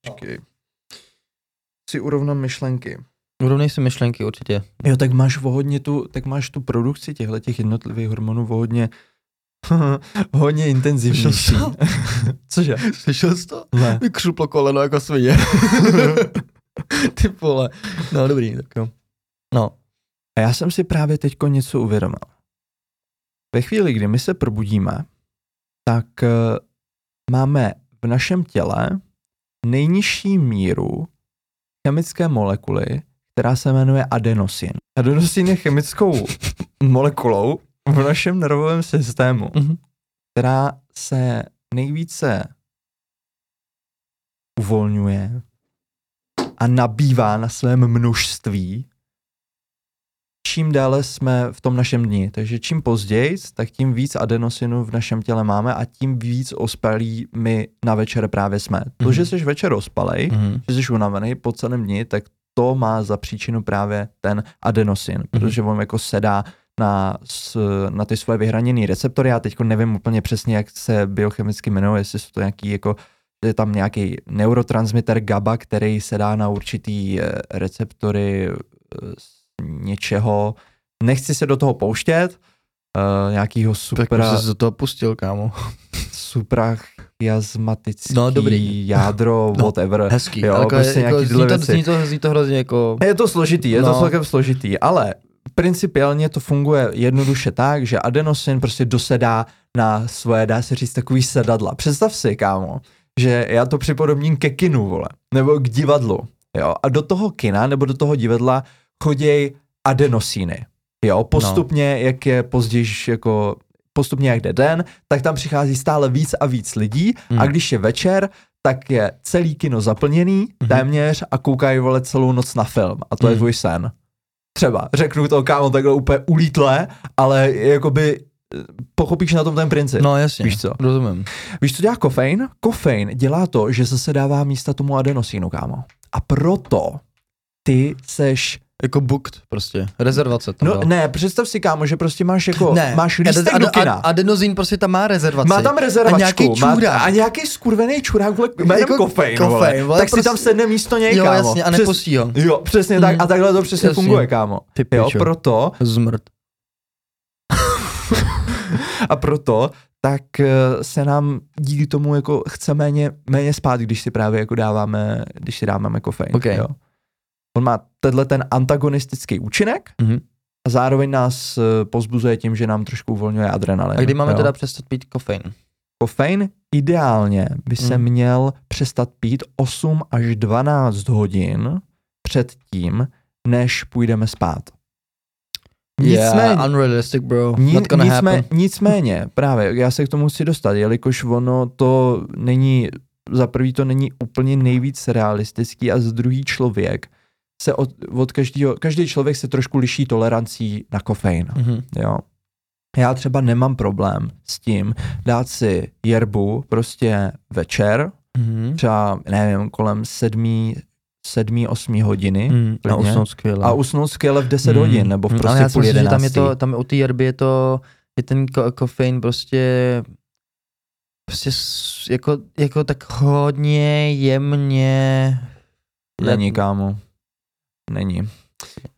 A: Počkej. Si urovnám myšlenky.
B: Urovnej si myšlenky určitě.
A: Jo, tak máš o hodně tu, tak máš tu produkci těchto těch jednotlivých hormonů o hodně <laughs> Hodně intenzivnější.
B: Slyšel <laughs>
A: Cože?
B: Slyšel jsi to?
A: Ne.
B: Mi křuplo koleno jako svině. <laughs> Ty vole. No dobrý, tak jo. No.
A: A já jsem si právě teďko něco uvědomil. Ve chvíli, kdy my se probudíme, tak eh, máme v našem těle nejnižší míru chemické molekuly, která se jmenuje adenosin. Adenosin je chemickou <laughs> molekulou v našem nervovém systému,
B: Mhm.
A: která se nejvíce uvolňuje a nabývá na svém množství, čím dále jsme v tom našem dni. Takže čím později, tak tím víc adenosinu v našem těle máme a tím víc ospalí my na večer právě jsme. To,
B: Mhm.
A: že jsi večer ospalej,
B: Mhm.
A: že jsi unavený po celém dni, tak to má za příčinu právě ten adenosin, protože on jako sedá na, na ty svoje vyhraněné receptory. Já teď nevím úplně přesně, jak se biochemicky jmenuje, jestli jsou to nějaký jako je tam nějaký neurotransmitter GABA, který se dá na určitý eh, receptory eh, z něčeho. Nechci se do toho pouštět, uh, nějakýho
B: Tak
A: supra,
B: jsi se do toho pustil, kámo. <laughs>
A: suprachiasmatický
B: No, dobrý.
A: jádro, <laughs>
B: No,
A: whatever.
B: Hezký.
A: Jo,
B: ale jako,
A: prostě
B: jako,
A: nějaký
B: zní, to,
A: věci.
B: zní, to, zní to hrozně jako...
A: Je to složitý, je to
B: No.
A: celkem složitý, ale principiálně to funguje jednoduše tak, že adenosin prostě dosedá na svoje, dá se říct, takový sedadla. Představ si, kámo, že já to připodobním ke kinu, vole, nebo k divadlu, jo, a do toho kina nebo do toho divadla choděj adenosíny, jo, postupně, no. jak je později, jako postupně jak jde den, tak tam přichází stále víc a víc lidí
B: Hmm.
A: a když je večer, tak je celý kino zaplněný,
B: Mhm.
A: téměř, a koukají vole celou noc na film. A to je
B: Mhm.
A: tvůj sen. Třeba, řeknu to kámo takhle úplně ulítle, ale jakoby pochopíš na tom ten princip.
B: No jasně,
A: Víš co?
B: rozumím.
A: Víš, co dělá kofein? Kofein dělá to, že se dává místa tomu adenosínu, kámo. A proto ty seš
B: Jako booked prostě, rezervace tam
A: No
B: byla.
A: ne, představ si, kámo, že prostě máš jako, máš lístek
B: Ade-
A: do kina.
B: Adenozin prostě tam má rezervaci.
A: Má tam rezervačku.
B: A nějaký
A: má,
B: čurák.
A: a nějaký skurvený čurák, vole, jménem
B: Jako
A: kofein,
B: kofein,
A: vole.
B: vole,
A: tak si
B: prostě-
A: tam sedne místo něj,
B: Jo,
A: kámo.
B: jasně, a nepustí ho.
A: Jo, přesně tak.
B: Mm.
A: A takhle to přesně
B: Jasně.
A: funguje, kámo.
B: Ty
A: Jo,
B: pičo.
A: proto,
B: Zmrt.
A: A proto, tak eh, se nám díky tomu jako chce méně, méně spát, když si právě jako dáváme, když si dáváme kofein.
B: Ok.
A: Jo. On má tenhle ten antagonistický účinek
B: Mhm.
A: a zároveň nás eh, pozbuzuje tím, že nám trošku uvolňuje adrenalin.
B: A kdy máme
A: jo.
B: teda přestat pít kofein?
A: Kofein ideálně by se
B: Mm.
A: měl přestat pít 8 až 12 hodin před tím, než půjdeme spát. Nicméně,
B: Yeah, unrealistic, bro.
A: ni,
B: Not gonna
A: nicmé,
B: happen.
A: nicméně, právě, já se k tomu chci dostat, jelikož ono to není, za prvý to není úplně nejvíc realistický a za druhý člověk se od, od každého, každý člověk se trošku liší tolerancí na kofein.
B: Mhm.
A: Jo. Já třeba nemám problém s tím dát si jerbu prostě večer,
B: Mhm.
A: třeba nevím, kolem sedmí, sedmí, osmí hodiny
B: Mm, a usnout skvěle.
A: a usnout skvěle v 10
B: Mm,
A: hodin, nebo v
B: mm,
A: prostě
B: ale já
A: půl
B: myslím, že tam je to, tam u té jerby je to, je ten ko- kofein prostě prostě jako, jako tak hodně jemně
A: Není, kámo. Není.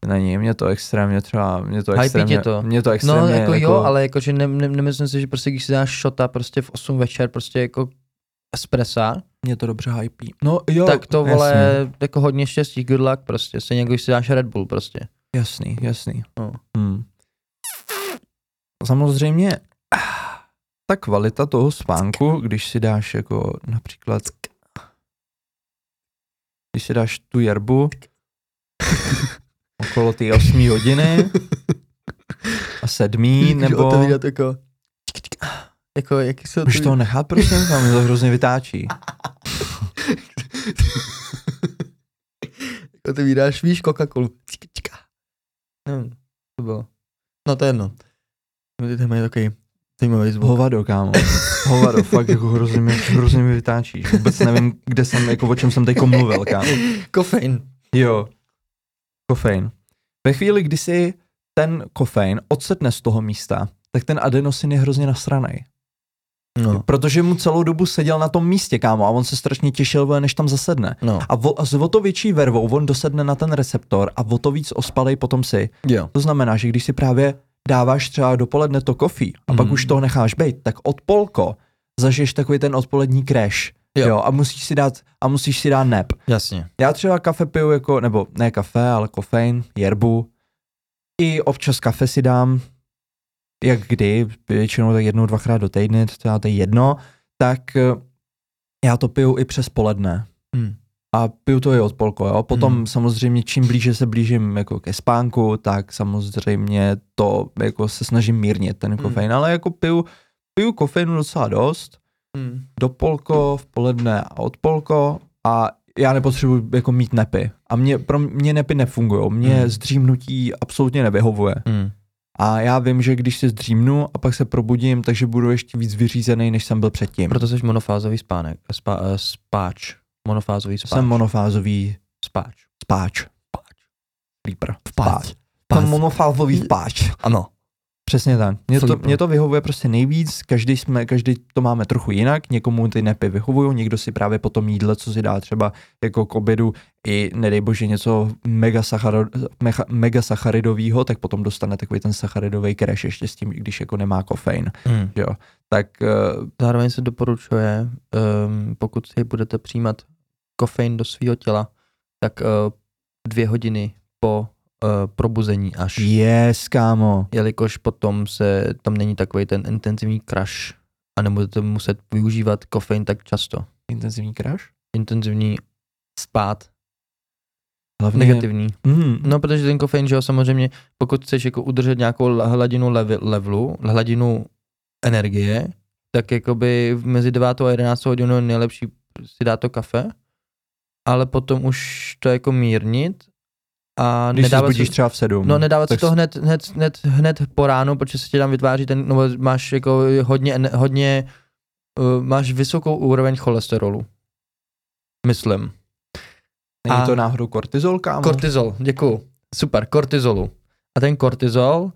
A: Není, mě to extrémně třeba, mě to
B: Hype je to.
A: mě to
B: No
A: extrémně,
B: jako, jo, ale jakože ne, ne, nemyslím si, že prostě když si dáš šota prostě v 8 večer prostě jako espressa,
A: mě to dobře hypí. No jo,
B: tak to vole
A: jasný,
B: jako hodně štěstí, good luck prostě, stejně jako když si dáš Red Bull prostě.
A: jasný, jasný.
B: No.
A: Hmm. Samozřejmě ta kvalita toho spánku, když si dáš jako například když si dáš tu jerbu <laughs> okolo ty 8 hodiny <laughs> a sedmí, nebo
B: jako, jako jaký jsou
A: už to nechat prosím, tam to hrozně vytáčí. <laughs>
B: Otevíráš, víš, Coca-Colu. Čika, čika. Nevím, to bylo. No to je jedno. Ty tam mají takový zajímavý zvuk.
A: Hovado, kámo. Hovado, fakt jako hrozně mi, hrozně mi vytáčíš. Vůbec nevím, kde jsem, jako o čem jsem teďko mluvil, kámo.
B: Kofein.
A: Jo. Kofein. Ve chvíli, kdy si ten kofein odsetne z toho místa, tak ten adenosin je hrozně nasranej.
B: No.
A: Protože mu celou dobu seděl na tom místě, kámo, a on se strašně těšil, než tam zasedne.
B: No.
A: A, vo, a s o to větší vervou on dosedne na ten receptor a o to víc ospalej potom si.
B: Jo.
A: To znamená, že když si právě dáváš třeba dopoledne to kofí a pak
B: Mhm.
A: už toho necháš být, tak odpolko zažiješ takový ten odpolední crash.
B: Jo.
A: Jo. a musíš si dát a musíš si dát nap.
B: Jasně.
A: Já třeba kafe piju jako, nebo ne kafe, ale kofein, jerbu. I občas kafe si dám, jak kdy, většinou tak jednou, dvakrát do týdne, to je jedno, tak eh, já to piju i přes poledne.
B: Hmm.
A: A piju to i od polko, jo. Potom
B: Hmm.
A: samozřejmě čím blíže se blížím jako ke spánku, tak samozřejmě to jako se snažím mírnit ten
B: Hmm.
A: kofein, ale jako piju, piju kofeinu docela dost,
B: Hmm.
A: dopolko, v poledne a odpolko a já nepotřebuji jako mít nepy. A mě, pro mě nepy nefungují. Mě
B: Hmm.
A: hmm. zdřímnutí absolutně nevyhovuje.
B: Hmm.
A: A já vím, že když se zdřímnu a pak se probudím, takže budu ještě víc vyřízený, než jsem byl předtím.
B: Proto jsi monofázový spánek, spa, eh, spáč. Monofázový spáč.
A: Jsem monofázový
B: spáč.
A: spáč. Sleeper.
B: Spáč.
A: Jsem monofázový spáč.
B: Ano.
A: Přesně tak. Mě to, mě to vyhovuje prostě nejvíc, každý, jsme, každý to máme trochu jinak, někomu ty nepy vyhovují, někdo si právě po tom jídle, co si dá třeba jako k obědu i nedej bože něco mega, sacharo, mecha, mega sacharidového, tak potom dostane takový ten sacharidový crash ještě s tím, když jako nemá kofein.
B: Hmm.
A: Jo. Tak eh,
B: Zároveň se doporučuje, um, pokud si budete přijímat kofein do svého těla, tak uh, dvě hodiny po uh, probuzení až.
A: yes, kámo.
B: Jelikož potom se tam není takový ten intenzivní crash a nebudete muset využívat kofein tak často.
A: Intenzivní crash?
B: Intenzivní spát,
A: Hlavně,
B: negativní.
A: Mm,
B: No, protože ten kofein, že jo, samozřejmě, pokud chceš jako udržet nějakou hladinu levi, levelu, hladinu energie, tak jakoby mezi 9 a 11 hodinou je nejlepší si dát to kafe, ale potom už to jako mírnit a
A: když se
B: nedávat
A: zbudíš
B: si,
A: třeba v sedm.
B: no, nedávat
A: tak
B: to hned, hned, hned, hned po ránu, protože se ti tam vytváří ten, no, máš jako hodně, hodně uh, máš vysokou úroveň cholesterolu. Myslím.
A: Není
B: a-
A: to náhodou kortizol, kámo?
B: Kortizol, děkuju. Super, kortizolu. A ten kortizol,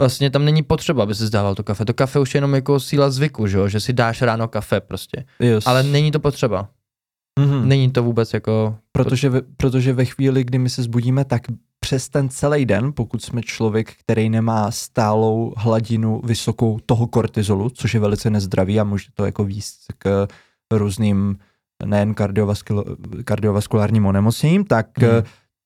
B: vlastně tam není potřeba, aby si zdával to kafe. To kafe už je jenom jako síla zvyku, že, že si dáš ráno kafe prostě.
A: yes.
B: Ale není to potřeba.
A: Mhm.
B: Není to vůbec jako...
A: Protože, ve, protože ve chvíli, kdy my se zbudíme, tak přes ten celý den, pokud jsme člověk, který nemá stálou hladinu vysokou toho kortizolu, což je velice nezdravý a může to jako výst k různým nejen kardiovaskulo- kardiovaskulárním onemocněním, tak
B: hmm.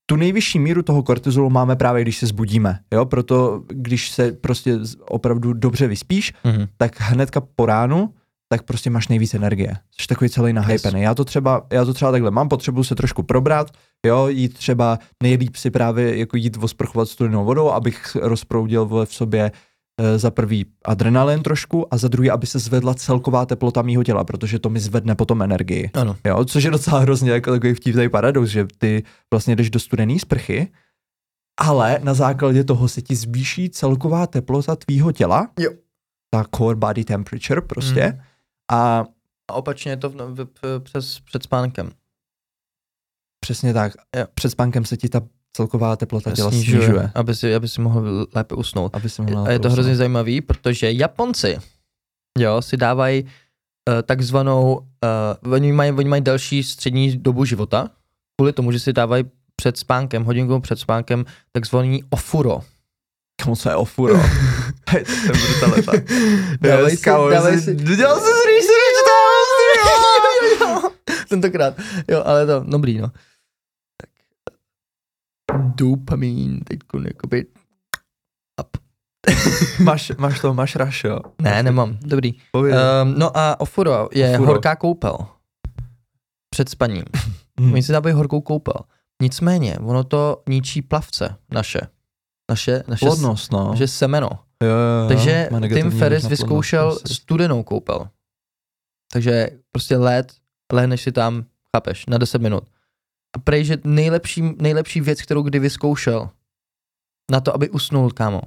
A: tu nejvyšší míru toho kortizolu máme právě, když se zbudíme. Jo? Proto, když se prostě opravdu dobře vyspíš,
B: Mhm.
A: tak hnedka po ránu, tak prostě máš nejvíc energie. Jsi takový celý nahypený. Já to třeba, já to třeba takhle mám, potřebuji se trošku probrat, jo, jít třeba nejlíp si právě jako jít osprchovat studenou vodou, abych rozproudil v sobě e, za prvý adrenalin trošku a za druhý, aby se zvedla celková teplota mýho těla, protože to mi zvedne potom energii.
B: Ano.
A: Jo, což je docela hrozně jako takový vtipný paradox, že ty vlastně jdeš do studený sprchy, ale na základě toho se ti zvýší celková teplota tvýho těla,
B: Jo.
A: ta core body temperature prostě,
B: Mhm.
A: A
B: A opačně je to v, v, v, přes, před spánkem.
A: přesně tak,
B: Jo.
A: před spánkem se ti ta celková teplota těla snižuje. snižuje
B: Aby, si, aby si mohl lépe usnout.
A: aby si
B: A
A: mohla
B: je to hrozně zajímavý, protože Japonci jo, si dávají uh, takzvanou, uh, oni, mají, oni mají další střední dobu života, kvůli tomu, že si dávají před spánkem, hodinku před spánkem, takzvaný ofuro.
A: Komu co je ofuro? <laughs> <laughs> to je brutalita.
B: Dávají si, dávají si,
A: Dělal jsi
B: jo. <laughs> Tentokrát, jo, ale to, dobrý, no. Tak. Dopamin, teď jakoby, up. <laughs>
A: máš, máš to, máš rush, jo?
B: Ne, nemám, dobrý. Um, no a ofuro je
A: Ofuro.
B: horká koupel. Před spaním.
A: Hmm.
B: Oni si dávají horkou koupel. Nicméně, ono to ničí plavce naše. Naše, naše,
A: Plodnost, no.
B: naše semeno.
A: Jo, jo, jo,
B: Takže Tim Ferris vyzkoušel studenou koupel. Takže prostě let, lehneš si tam, chápeš, na 10 minut. A prej, že nejlepší, nejlepší věc, kterou kdy vyzkoušel, na to, aby usnul, kámo.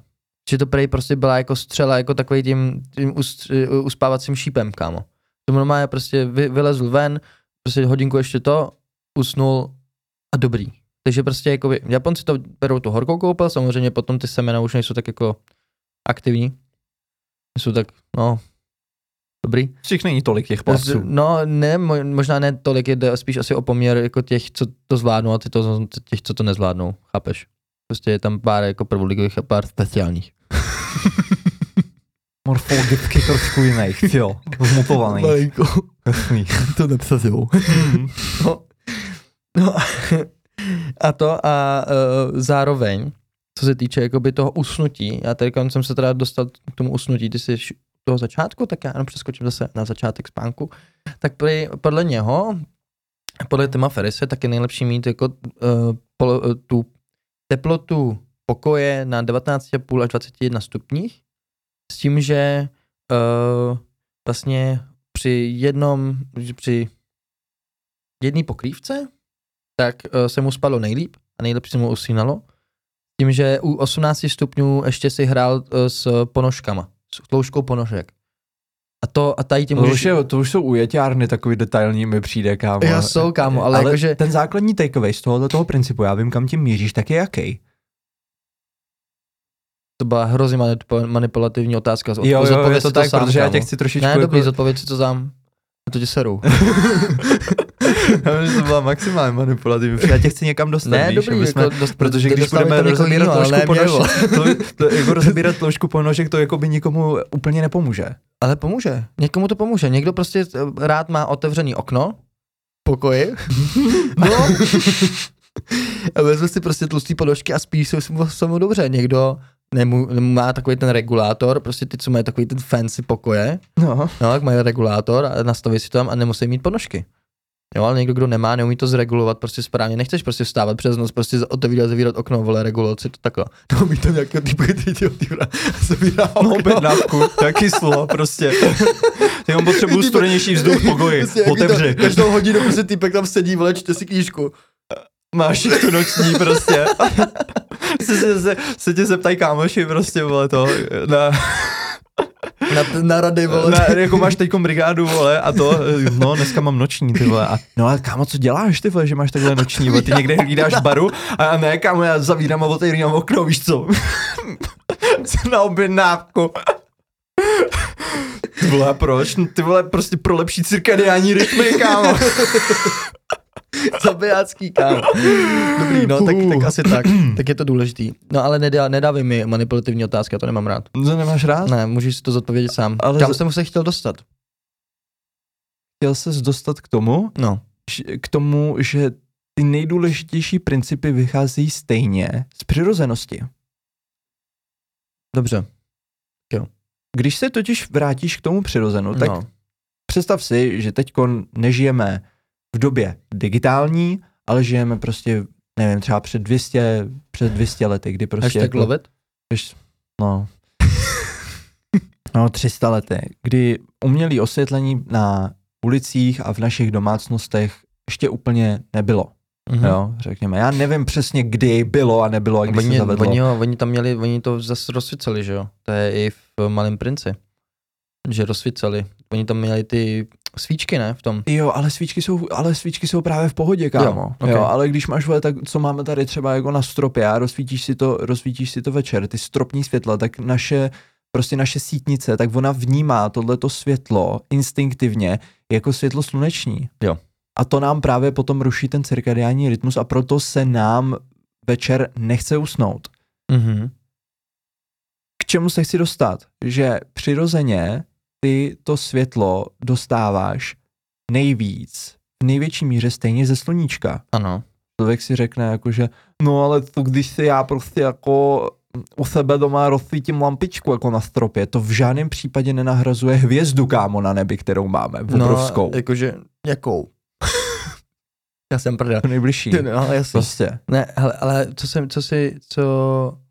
B: Že to prej prostě byla jako střela, jako takový tím, tím ust, uspávacím šípem, kámo. To normálně prostě vy, vylezl ven, prostě hodinku ještě to, usnul a dobrý. Takže prostě jako Japonci to berou tu horkou koupel, samozřejmě potom ty semena už nejsou tak jako aktivní. Jsou tak, no, dobrý.
A: Z těch není tolik těch plavců.
B: No, ne, mo- možná ne tolik, jde spíš asi o poměr jako těch, co to zvládnou a ty to, těch, co to nezvládnou, chápeš? Prostě je tam pár jako prvoligových a pár speciálních. <laughs>
A: Morfologicky trošku jiný, jo, zmutovaný.
B: Malinko,
A: Jasný. <laughs>
B: to nepsazuju. <laughs> no, no, a to a uh, zároveň, co se týče jakoby toho usnutí, já tady jsem se teda dostal k tomu usnutí, ty jsi toho začátku, tak já jenom přeskočím zase na začátek spánku, tak prý, podle něho, podle Tima Ferrise, tak je nejlepší mít jako uh, polo, uh, tu teplotu pokoje na 19,5 až 21 stupních, s tím, že uh, vlastně při jednom, při jedné pokrývce, tak uh, se mu spalo nejlíp a nejlepší se mu usínalo. Tím, že u 18 stupňů ještě si hrál uh, s ponožkama, s tloušťkou ponožek. A to, a tady ti
A: To
B: můžeš...
A: už, je, to už jsou ujeťárny takový detailní mi přijde, kámo.
B: Já jsou, kámo, ale jakože-
A: ten základní takeaway z tohohle toho principu, já vím, kam tím míříš, tak je jaký?
B: To byla hrozně manip- manipulativní otázka.
A: Jo, jo,
B: Zodpověz
A: je to
B: si
A: tak,
B: sám,
A: protože já
B: kámo.
A: tě chci trošičku
B: Ne,
A: jako...
B: dobrý, zodpověď si to sám. A to tě seru. <laughs>
A: já vím, že to byla maximálně manipulativní, já tě chci někam dostat,
B: ne,
A: víš,
B: dobrý,
A: aby jsme,
B: jako dost,
A: protože když budeme rozebírat
B: jinýho, ale
A: tloušku ponožek, to, to, <laughs> jako rozebírat tloušku ponožek, to jako by nikomu úplně nepomůže.
B: Ale pomůže. Někomu to pomůže. Někdo prostě eh, rád má otevřený okno pokoji. <laughs> No. a vezme si prostě tlustý podožky a spí se mu, dobře. Někdo nemu, má takový ten regulátor, prostě ty, co mají takový ten fancy pokoje,
A: No.
B: no, tak mají regulátor a nastaví si to tam a nemusí mít ponožky. Jo, ale někdo, kdo nemá, neumí to zregulovat prostě správně. Nechceš prostě vstávat přes noc, prostě otevírat, zavírat okno, vole, regulovat si to takhle. <laughs> No, umí to nějakého typu, který ti otevírá, <laughs> zavírá
A: No,
B: okno.
A: objednávku, taky slo, <laughs> prostě. Ty mám potřebu studenější vzduch v pokoji,
B: Prostě, ví to,
A: otevři.
B: Každou hodinu prostě týpek tam sedí, vole, čte si knížku.
A: Máš tu noční prostě. se, se, se, se tě zeptají kámoši prostě, vole, to, na,
B: Na, na rady, vole.
A: na, jako máš teďkom brigádu, vole, a to, no, dneska mám noční, ty vole, a, no ale kámo, co děláš, ty vole, že máš takhle noční, vole, ty někde hlídáš baru, a ne, kámo, já zavírám a otevírám okno, víš co, <laughs> na objednávku. Ty vole, a proč? No, Ty vole, prostě pro lepší cirkadiální rytmy, kámo. <laughs>
B: Zabijácký kámo. Dobrý, no, tak, tak asi tak. <clears throat> Tak je to důležitý. No, ale nedá, nedávej mi manipulativní otázky, já to nemám rád.
A: To nemáš rád?
B: Ne, můžeš si to zodpovědět sám.
A: Ale
B: Kam
A: za-
B: jsem se chtěl dostat?
A: Chtěl ses dostat k tomu,
B: No,
A: k tomu, že ty nejdůležitější principy vycházejí stejně z přirozenosti.
B: dobře.
A: Když se totiž vrátíš k tomu přirozenu, tak
B: no.
A: představ si, že teď nežijeme v době digitální, ale žijeme prostě, nevím, třeba před 200, před 200 lety, kdy prostě...
B: Hashtag
A: jako,
B: love it?
A: Víš, no. no, 300 lety, kdy umělé osvětlení na ulicích a v našich domácnostech ještě úplně nebylo.
B: Mhm.
A: Jo, řekněme. Já nevím přesně, kdy bylo a nebylo a kdy se
B: Oni,
A: zavedlo.
B: oni, jo, oni tam měli, oni to zase rozsvíceli, že jo? To je i v Malém princi. Že rozsvíceli. Oni tam měli ty svíčky, ne? V tom.
A: Jo, ale svíčky jsou, ale svíčky jsou právě v pohodě, kámo. Jo,
B: ok.
A: jo ale když máš, vole, tak co máme tady třeba jako na stropě a rozsvítíš si to, rozsvítíš si to večer, ty stropní světla, tak naše, prostě naše sítnice, tak ona vnímá tohleto světlo instinktivně jako světlo sluneční.
B: Jo.
A: A to nám právě potom ruší ten cirkadiální rytmus a proto se nám večer nechce usnout.
B: Mhm.
A: K čemu se chci dostat? Že přirozeně ty to světlo dostáváš nejvíc, v největší míře stejně ze sluníčka.
B: Ano.
A: Člověk si řekne jako, že no ale to když si já prostě jako u sebe doma rozsvítím lampičku jako na stropě, to v žádném případě nenahrazuje hvězdu, kámo, na nebi, kterou máme, obrovskou.
B: No, jakože, jakou? <laughs> Já jsem prdel.
A: nejbližší.
B: No, jasně.
A: Prostě.
B: Ne, hele, ale co jsem, co si, co,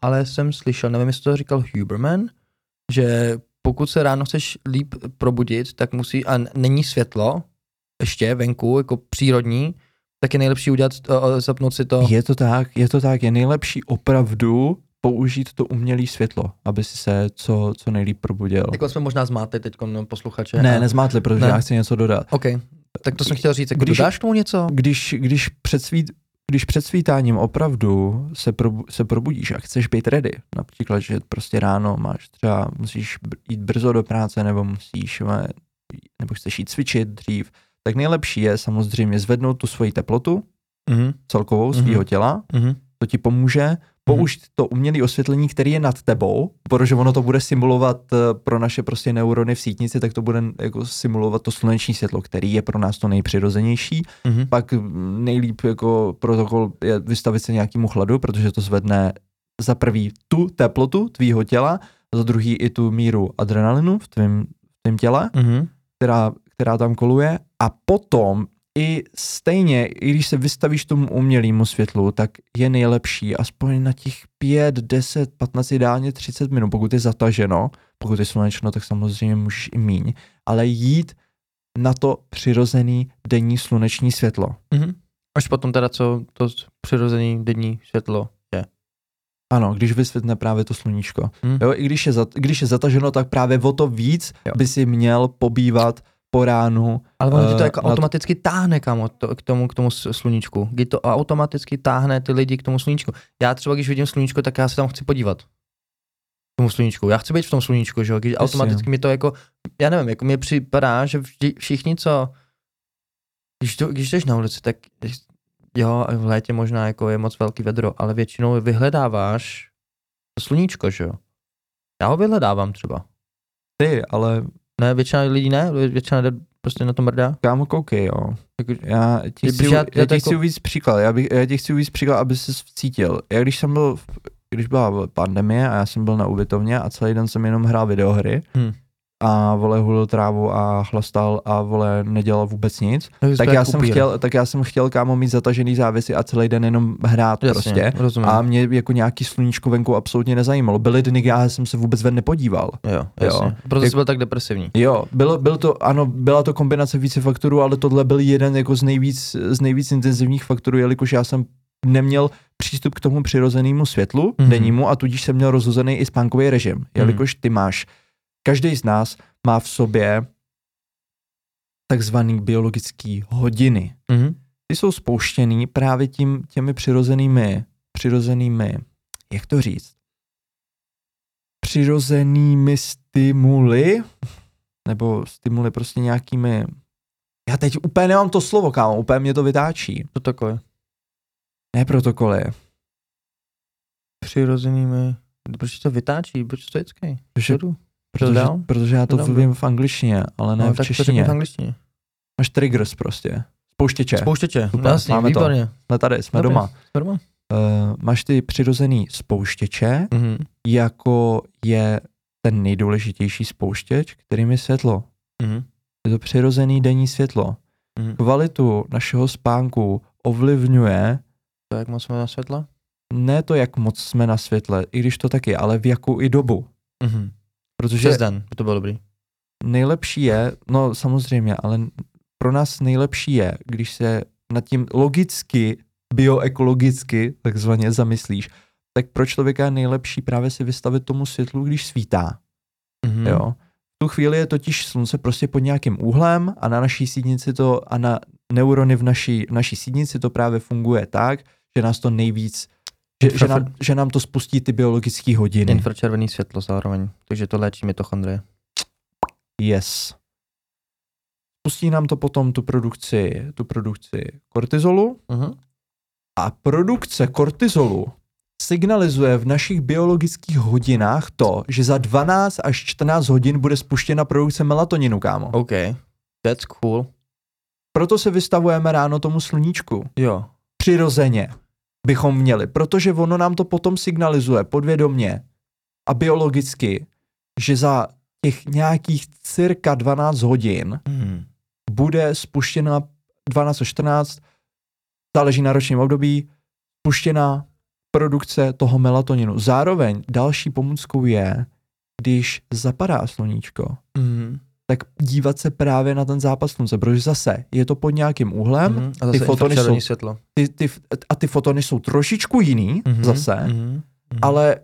B: ale jsem slyšel, nevím, jestli to říkal Huberman, že pokud se ráno chceš líp probudit, tak musí, a není světlo, ještě venku, jako přírodní, tak je nejlepší udělat, uh, zapnout si to.
A: Je to tak, je to tak, je nejlepší opravdu použít to umělé světlo, aby si se co, co nejlíp probudil.
B: Jako jsme možná zmátli teď posluchače.
A: Ne,
B: a-
A: nezmátli, protože
B: Ne.
A: já chci něco dodat.
B: OK, tak to jsem chtěl říct, jako
A: Když-
B: dodáš k tomu něco?
A: Když, když, před svít, když před svítáním opravdu se, probu, se probudíš a chceš být ready, například, že prostě ráno máš třeba, musíš jít brzo do práce, nebo musíš, nebo chceš jít cvičit dřív, tak nejlepší je samozřejmě zvednout tu svoji teplotu
B: Mhm,
A: celkovou svého těla,
B: mhm,
A: to ti pomůže, použít to umělé osvětlení, který je nad tebou, protože ono to bude simulovat eh, pro naše prostě neurony v sítnici, tak to bude jako simulovat to sluneční světlo, který je pro nás to nejpřirozenější.
B: Mhm.
A: Pak nejlíp jako protokol je vystavit se nějakému chladu, protože to zvedne za prvý tu teplotu tvýho těla, za druhý i tu míru adrenalinu v tvém, v tvém těle,
B: Mhm.
A: která, která tam koluje a potom i stejně, i když se vystavíš tomu umělému světlu, tak je nejlepší aspoň na těch 5, 10, 15, ideálně 30 minut, pokud je zataženo, pokud je slunečno, tak samozřejmě můžeš i míň, ale jít na to přirozený denní sluneční světlo.
B: Mhm. Až potom teda, co to přirozený denní světlo je.
A: Ano, když vysvětne právě to sluníčko.
B: Mhm.
A: Jo, i když je, zat, když je zataženo, tak právě o to víc
B: Jo.
A: by si měl pobývat po ránu.
B: Ale ono ti to
A: Eh,
B: jako
A: na to-
B: automaticky táhne kam to, k tomu, k tomu sluníčku. Kdy to automaticky táhne ty lidi k tomu sluníčku. Já třeba, když vidím sluníčko, tak já se tam chci podívat. K tomu sluníčku. Já chci být v tom sluníčku, že jo? Když automaticky mi to jako, já nevím, jako mi připadá, že vždy, všichni, co, když, to, když jdeš na ulici, tak jo, v létě možná jako je moc velký vedro, ale většinou vyhledáváš to sluníčko, že jo? Já ho vyhledávám třeba.
A: Ty, ale
B: Ne, většina lidí ne, většina jde prostě na to mrdá.
A: kámo, koukej, jo.
B: Jako,
A: Já ti
B: Když
A: chci,
B: já-
A: já,
B: já
A: chci
B: jako-
A: uvíct příklad, já, bych, já ti chci uvíct příklad, aby se cítil. Já když jsem byl, v- když byla pandemie a já jsem byl na ubytovně a celý den jsem jenom hrál videohry
B: Hmm.
A: A vole hulil trávu a chlastal a vole nedělal vůbec nic,
B: Takže
A: tak já,
B: jako
A: jsem chtěl, tak já jsem chtěl kámo mít zatažený závisy a celý den jenom hrát
B: Jasně,
A: prostě.
B: rozumím.
A: A mě jako nějaký sluníčko venku absolutně nezajímalo. Byly dny, kdy já jsem se vůbec ven nepodíval.
B: Jo, jasně. Proto
A: Jak-
B: jsi byl tak depresivní.
A: Jo, byl, byl to, ano, byla to kombinace více faktorů, ale tohle byl jeden jako z nejvíc, z nejvíc intenzivních faktorů, jelikož já jsem neměl přístup k tomu přirozenému světlu
B: Mhm.
A: mm-hmm. dennímu a tudíž jsem měl rozhozený i spánkový režim, jelikož ty máš, každý z nás má v sobě takzvaný biologický hodiny.
B: Mhm.
A: Ty jsou spouštěný právě tím, těmi přirozenými, přirozenými, jak to říct, přirozenými stimuly, nebo stimuly prostě nějakými, já teď úplně nemám to slovo, kámo, úplně mě to vytáčí.
B: To takové.
A: Ne protokoly,
B: Přirozenými. Proč to vytáčí? Proč to je
A: protože. Protože,
B: dál?
A: protože já to
B: Dobrý.
A: vím v angličtině, ale ne
B: no,
A: v
B: tak to
A: češtině.
B: v angličtině.
A: Máš triggers prostě, spouštěče.
B: Spouštěče.
A: Super,
B: Jasně,
A: máme to.
B: výborně.
A: Jsme tady, jsme
B: Dobrý.
A: doma.
B: Jsme doma.
A: Uh, máš ty přirozený spouštěče,
B: Mhm.
A: jako je ten nejdůležitější spouštěč, kterým je světlo.
B: Mhm.
A: Je to přirozený denní světlo.
B: Mhm.
A: Kvalitu našeho spánku ovlivňuje
B: To jak moc jsme na světla?
A: ne to, jak moc jsme na světle, i když to taky, ale v jakou i dobu.
B: Mhm.
A: Protože
B: Přes den, to bylo dobrý.
A: nejlepší je, no samozřejmě, ale pro nás nejlepší je, když se nad tím logicky, bioekologicky takzvaně zamyslíš, tak pro člověka je nejlepší právě si vystavit tomu světlu, když svítá.
B: Mhm.
A: Jo. V tu chvíli je totiž slunce prostě pod nějakým úhlem a na naší sídnici to a na neurony v naší, naší sídnici to právě funguje tak, že nás to nejvíc, že, že, nám, že nám to spustí ty biologické hodiny.
B: Infračervený světlo zároveň, takže to léčí mitochondrie.
A: Yes. Spustí nám to potom tu produkci, tu produkci kortizolu
B: Mhm.
A: a produkce kortizolu signalizuje v našich biologických hodinách to, že za 12 až 14 hodin bude spuštěna produkce melatoninu, kámo.
B: OK, that's cool.
A: Proto se vystavujeme ráno tomu sluníčku.
B: Jo.
A: Přirozeně bychom měli, protože ono nám to potom signalizuje podvědomně a biologicky, že za těch nějakých cirka 12 hodin
B: Mhm.
A: bude spuštěna 12 až 14, záleží na ročním období, spuštěna produkce toho melatoninu. Zároveň další pomůckou je, když zapadá sluníčko,
B: Mhm.
A: Tak dívat se právě na ten západ slunce, protože zase je to pod nějakým úhlem,
B: Mhm. A zase
A: ty fotony jsou-
B: světlo.
A: ty, ty, a ty fotony jsou trošičku jiný
B: Mhm.
A: zase,
B: Mhm. Mhm.
A: ale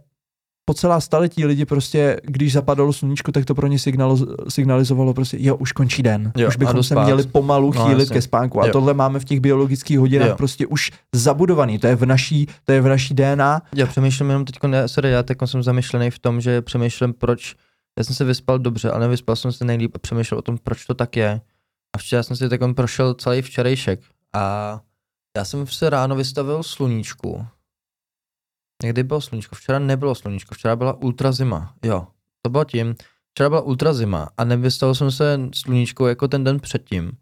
A: po celá staletí lidi prostě, když zapadalo sluníčko, tak to pro ně signalo, signalizovalo prostě, jo, už končí den,
B: Jo,
A: už bychom se měli pomalu
B: No,
A: chýlit
B: jasně.
A: ke spánku. A
B: Jo.
A: tohle máme v těch biologických hodinách
B: Jo.
A: prostě už zabudovaný, to je v naší, to je v naší DNA.
B: Já přemýšlím jenom teď, ne, sorry, já teď jsem zamýšlený v tom, že přemýšlím, proč, já jsem se vyspal dobře, ale nevyspal jsem se nejlíp a přemýšlel o tom, proč to tak je. A včera jsem si tak prošel celý včerejšek a já jsem se ráno vystavil sluníčku Někdy bylo sluníčko, včera nebylo sluníčko, včera byla ultra zima, jo. To bylo tím, včera byla ultra zima a nevystalo jsem se sluníčko jako ten den předtím.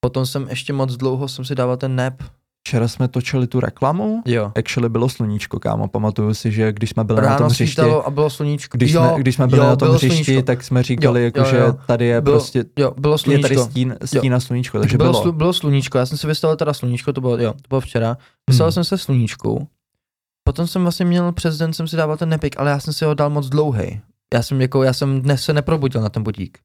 B: Potom jsem ještě moc dlouho jsem si dával ten nap.
A: Včera jsme točili tu reklamu,
B: Jo.
A: actually bylo sluníčko, kámo, pamatuju si, že když jsme byli na
B: Ráno
A: tom hřišti,
B: a bylo sluníčko.
A: když,
B: jo,
A: jsme, když jsme byli
B: jo,
A: na tom hřišti,
B: sluníčko.
A: tak jsme říkali,
B: Jo,
A: jako,
B: jo,
A: že
B: jo.
A: tady je
B: Bylo-
A: prostě,
B: Jo, bylo
A: je
B: sluníčko.
A: tady stín, stín a sluníčko, takže
B: bylo,
A: bylo.
B: Bylo sluníčko, já jsem si vystavil teda sluníčko, to bylo, jo, to bylo včera. Vystavil
A: Hmm.
B: jsem se sluníčku, potom jsem vlastně měl přes den jsem si dával ten nepik, ale já jsem si ho dal moc dlouhý. Já jsem jako, já jsem dnes se neprobudil na ten budík.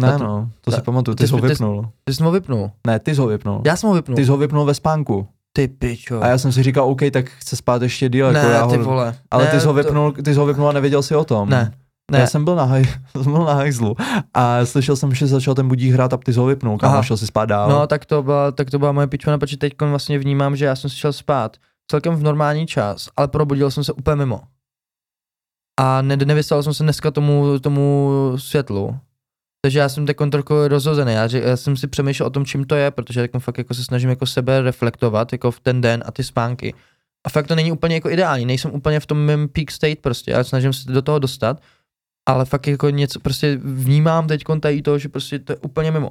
A: Ne,
B: na
A: no, to si
B: na-
A: pamatuju,
B: ty
A: ty jsi ho
B: jsi- ty
A: vypnul.
B: Ty jsi ho vypnul.
A: Ne, ty jsi ho vypnul.
B: Já jsem ho vypnul.
A: Ty jsi ho vypnul ve spánku.
B: Ty pičo.
A: A já jsem si říkal, OK, tak chce spát ještě díl,
B: ne,
A: jako já ho,
B: ty vole.
A: ale
B: ne,
A: ty jsi ho
B: to-
A: vypnul, ty jsi ho vypnul a nevěděl si o tom.
B: Ne, ne.
A: Já jsem byl na, haj, <laughs> jsem byl na hajzlu a slyšel jsem, že začal ten budík hrát a ty ho vypnul,
B: Aha.
A: šel si spát dál.
B: No, tak to byla, tak to byla moje pičvana, protože teď vlastně vnímám, že já jsem si šel spát celkem v normální čas, ale probudil jsem se úplně mimo. A ne, nevystavil jsem se dneska tomu, tomu světlu. Takže já jsem teď trochu rozhozený. Já, já, jsem si přemýšlel o tom, čím to je, protože teď fakt jako se snažím jako sebe reflektovat jako v ten den a ty spánky. A fakt to není úplně jako ideální, nejsem úplně v tom mém peak state prostě, já snažím se do toho dostat, ale fakt jako něco, prostě vnímám teď tady to, že prostě to je úplně mimo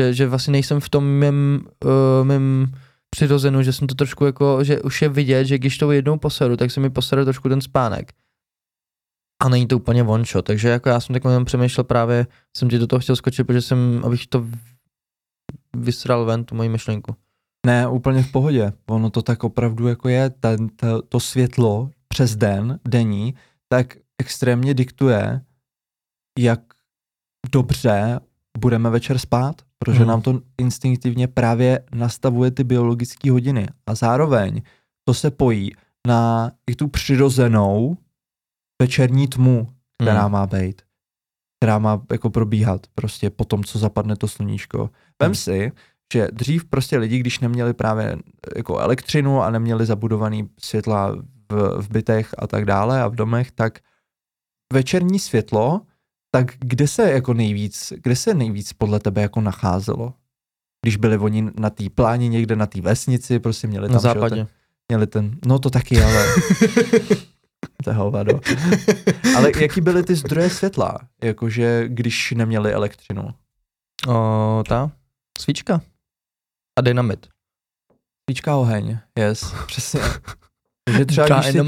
B: že, že vlastně nejsem v tom mém, uh, mém přirozenu, že jsem to trošku jako, že už je vidět, že když to jednou poseru, tak se mi posere trošku ten spánek. A není to úplně one shot, takže jako já jsem tak jenom přemýšlel právě, jsem ti do toho chtěl skočit, protože jsem, abych to vysral ven, tu moji myšlenku.
A: Ne, úplně v pohodě. Ono to tak opravdu jako je. Ten, to, to světlo přes den, denní, tak extrémně diktuje, jak dobře budeme večer spát, protože
B: Mhm.
A: nám to instinktivně právě nastavuje ty biologické hodiny. A zároveň to se pojí na i tu přirozenou večerní tmu, která
B: Hmm.
A: má být, která má jako probíhat prostě po tom, co zapadne to sluníčko. Vem
B: Hmm.
A: si, že dřív prostě lidi, když neměli právě jako elektřinu a neměli zabudovaný světla v, v bytech a tak dále a v domech, tak večerní světlo, tak kde se jako nejvíc, kde se nejvíc podle tebe jako nacházelo? Když byli oni na té pláni někde na té vesnici, prostě měli tam
B: Na
A: že
B: západě.
A: Ten, měli ten, no to taky, ale <laughs> to je hovado. <laughs> Ale jaký byly ty zdroje světla, jakože když neměli elektřinu?
B: o, ta svíčka a dynamit.
A: Svíčka oheň, yes, <laughs> přesně. Takže třeba, když si,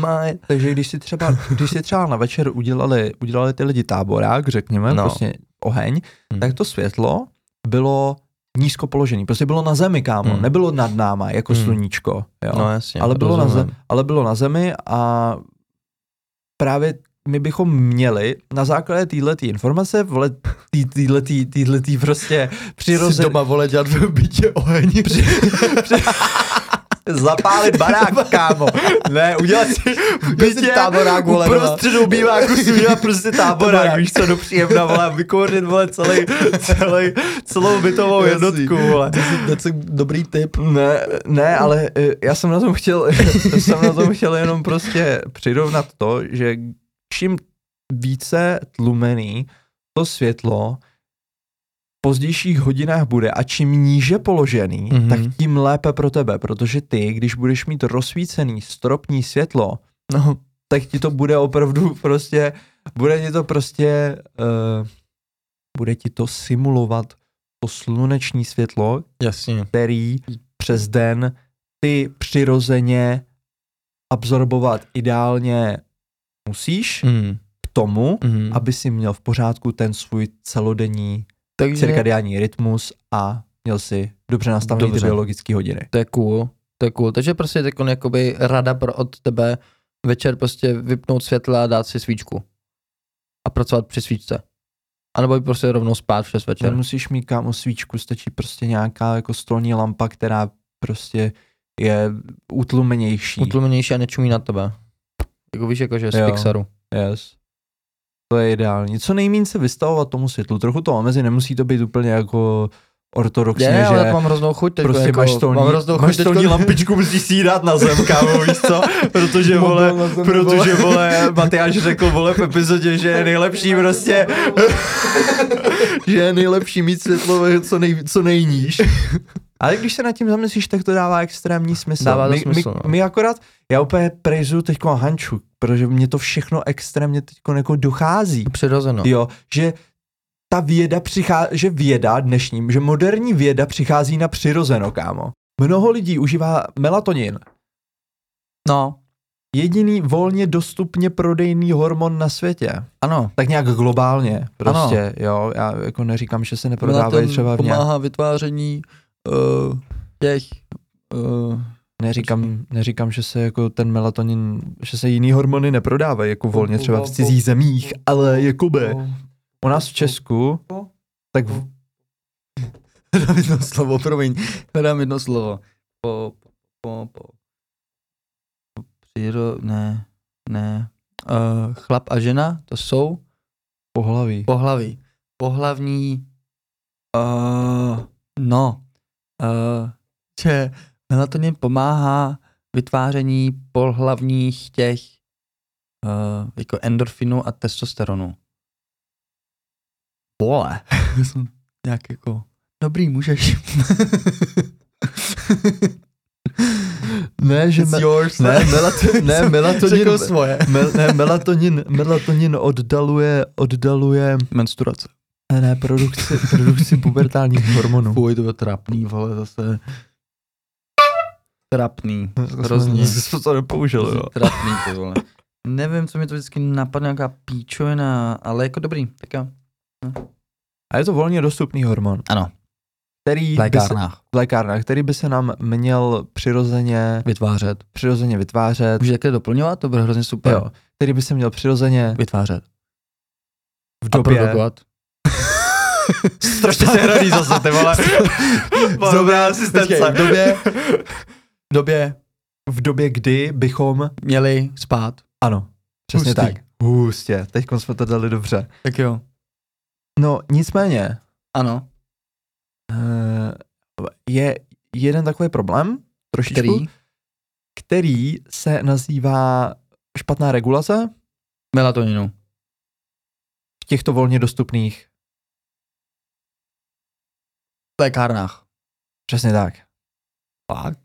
A: takže když si třeba, když si třeba na večer udělali, udělali ty lidi táborák, řekněme,
B: No.
A: prostě oheň,
B: Hmm.
A: tak to světlo bylo nízko položený. Prostě bylo na zemi, kámo.
B: Hmm.
A: Nebylo nad náma, jako
B: Hmm.
A: sluníčko. Jo.
B: No jasně,
A: ale, bylo na zemi, ale bylo na zemi a právě my bychom měli na základě této informace, vole, týhletý, týhletý prostě přirozený,
B: doma vole dělat v bytě oheň.
A: Zapálit barák, <laughs> kámo. Ne, udělat si v bytě
B: táborák, vole, doma.
A: uprostřed obýváku si udělat prostě táborák, víš co, do příjemna, vole, vykouřit, vole, celý, celý, celou bytovou jednotku, vole.
B: To je dobrý tip.
A: Ne, ne, ale eh, já jsem na tom chtěl, <laughs> jsem na tom chtěl jenom prostě přirovnat to, že čím více tlumený to světlo pozdějších hodinách bude a čím níže položený,
B: Mhm.
A: mm-hmm. tak tím lépe pro tebe, protože ty, když budeš mít rozsvícený stropní světlo,
B: No,
A: tak ti to bude opravdu prostě, bude ti to prostě, uh, bude ti to simulovat to sluneční světlo,
B: jasně.
A: který přes den ty přirozeně absorbovat ideálně musíš
B: Mm.
A: k tomu,
B: Mm.
A: aby si měl v pořádku ten svůj celodenní
B: Takže
A: cirkadiální rytmus a měl si dobře nastavený ty
B: Dobře.
A: biologické hodiny.
B: to je cool. To je cool. Takže prostě teď jakoby rada pro, od tebe večer prostě vypnout světla a dát si svíčku. A pracovat při svíčce. A nebo prostě rovnou spát přes večer.
A: Nemusíš mít kámo svíčku, stačí prostě nějaká jako stolní lampa, která prostě je utlumenější.
B: Utlumenější a nečumí na tebe. Jako víš, jakože z
A: Jo.
B: Pixaru.
A: Yes. To je ideální. Co nejméně se vystavovat tomu světlu. Trochu to omezit, nemusí to být úplně jako ortodoxně,
B: Je, ale
A: že
B: tak mám hroznou chuť teď.
A: prostě
B: jako,
A: máš stolní,
B: mám hroznou
A: máš
B: chuť
A: stolní
B: teďko- <laughs>
A: lampičku, musíš si ji dát na zem, kámo, víš co? Protože, vole, protože, vole, Matyáš řekl, vole, v epizodě, že je nejlepší prostě, <laughs> že je nejlepší mít světlo co, nej, co nejníž. <laughs> Ale když se nad tím zamyslíš, tak to dává extrémní smysl.
B: Dává to
A: my,
B: smysl,
A: my,
B: no.
A: my, akorát, já úplně prejzu teď Hanču, protože mě to všechno extrémně teď jako dochází.
B: Přirozeno.
A: Jo, že ta věda přichází, že věda dnešním, že moderní věda přichází na přirozeno, kámo. Mnoho lidí užívá melatonin.
B: No,
A: Jediný volně dostupně prodejný hormon na světě.
B: ano.
A: Tak nějak globálně prostě, ano. jo. Já jako neříkám, že se neprodávají třeba v nějak...
B: pomáhá vytváření uh, těch uh,
A: Neříkám, neříkám, že se jako ten melatonin, že se jiný hormony neprodávají jako volně třeba v cizích zemích, ale jakoby u nás v Česku, tak v, <laughs>
B: Dám jedno slovo, promiň. Dám jedno slovo. Po, po, po, po. po příro, ne, ne. Uh, chlap a žena, to jsou
A: pohlaví.
B: pohlaví. Pohlavní, uh, no, uh, že melatonin pomáhá vytváření pohlavních těch uh, jako endorfinu a testosteronu. Vole. <laughs> Jsem nějak jako, dobrý, můžeš. <laughs>
A: Ne, že
B: It's
A: me,
B: yours.
A: ne, melatonin, ne, melatonin, <laughs>
B: svoje.
A: mel, ne, melatonin, melatonin oddaluje, oddaluje,
B: Menstruace.
A: Ne, ne, produkci, <laughs> produkci pubertálních hormonů.
B: Fuj, to bylo trapný, vole, zase. Trapný. Hrozně.
A: Jsme to nepoužil, jo.
B: Trapný, ty vole. Nevím, co mi to vždycky napadne, nějaká píčovina, ale jako dobrý, tak jo.
A: A je to volně dostupný hormon,
B: Ano,
A: který
B: v
A: by se,
B: lékárnách.
A: v lékárnách, který by se nám měl přirozeně,
B: Vytvářet.
A: přirozeně vytvářet,
B: Můžeš takhle doplňovat, to bude hrozně super.
A: jo, který by se měl přirozeně
B: Vytvářet.
A: v
B: A
A: době,
B: produkovat.
A: Strašně se hraný zase, ty vole. <laughs> Dobrá
B: Počkej, v době, v době
A: v době, kdy bychom,
B: měli spát.
A: ano, přesně
B: Hustý.
A: tak, hustě, teď jsme to dali dobře.
B: Tak jo.
A: No, nicméně,
B: Ano.
A: eh, je jeden takový problém, trošičku,
B: Který?
A: který se nazývá špatná regulace
B: Melatoninu.
A: v těchto volně dostupných.
B: V lékárnách.
A: Přesně tak.
B: Fakt?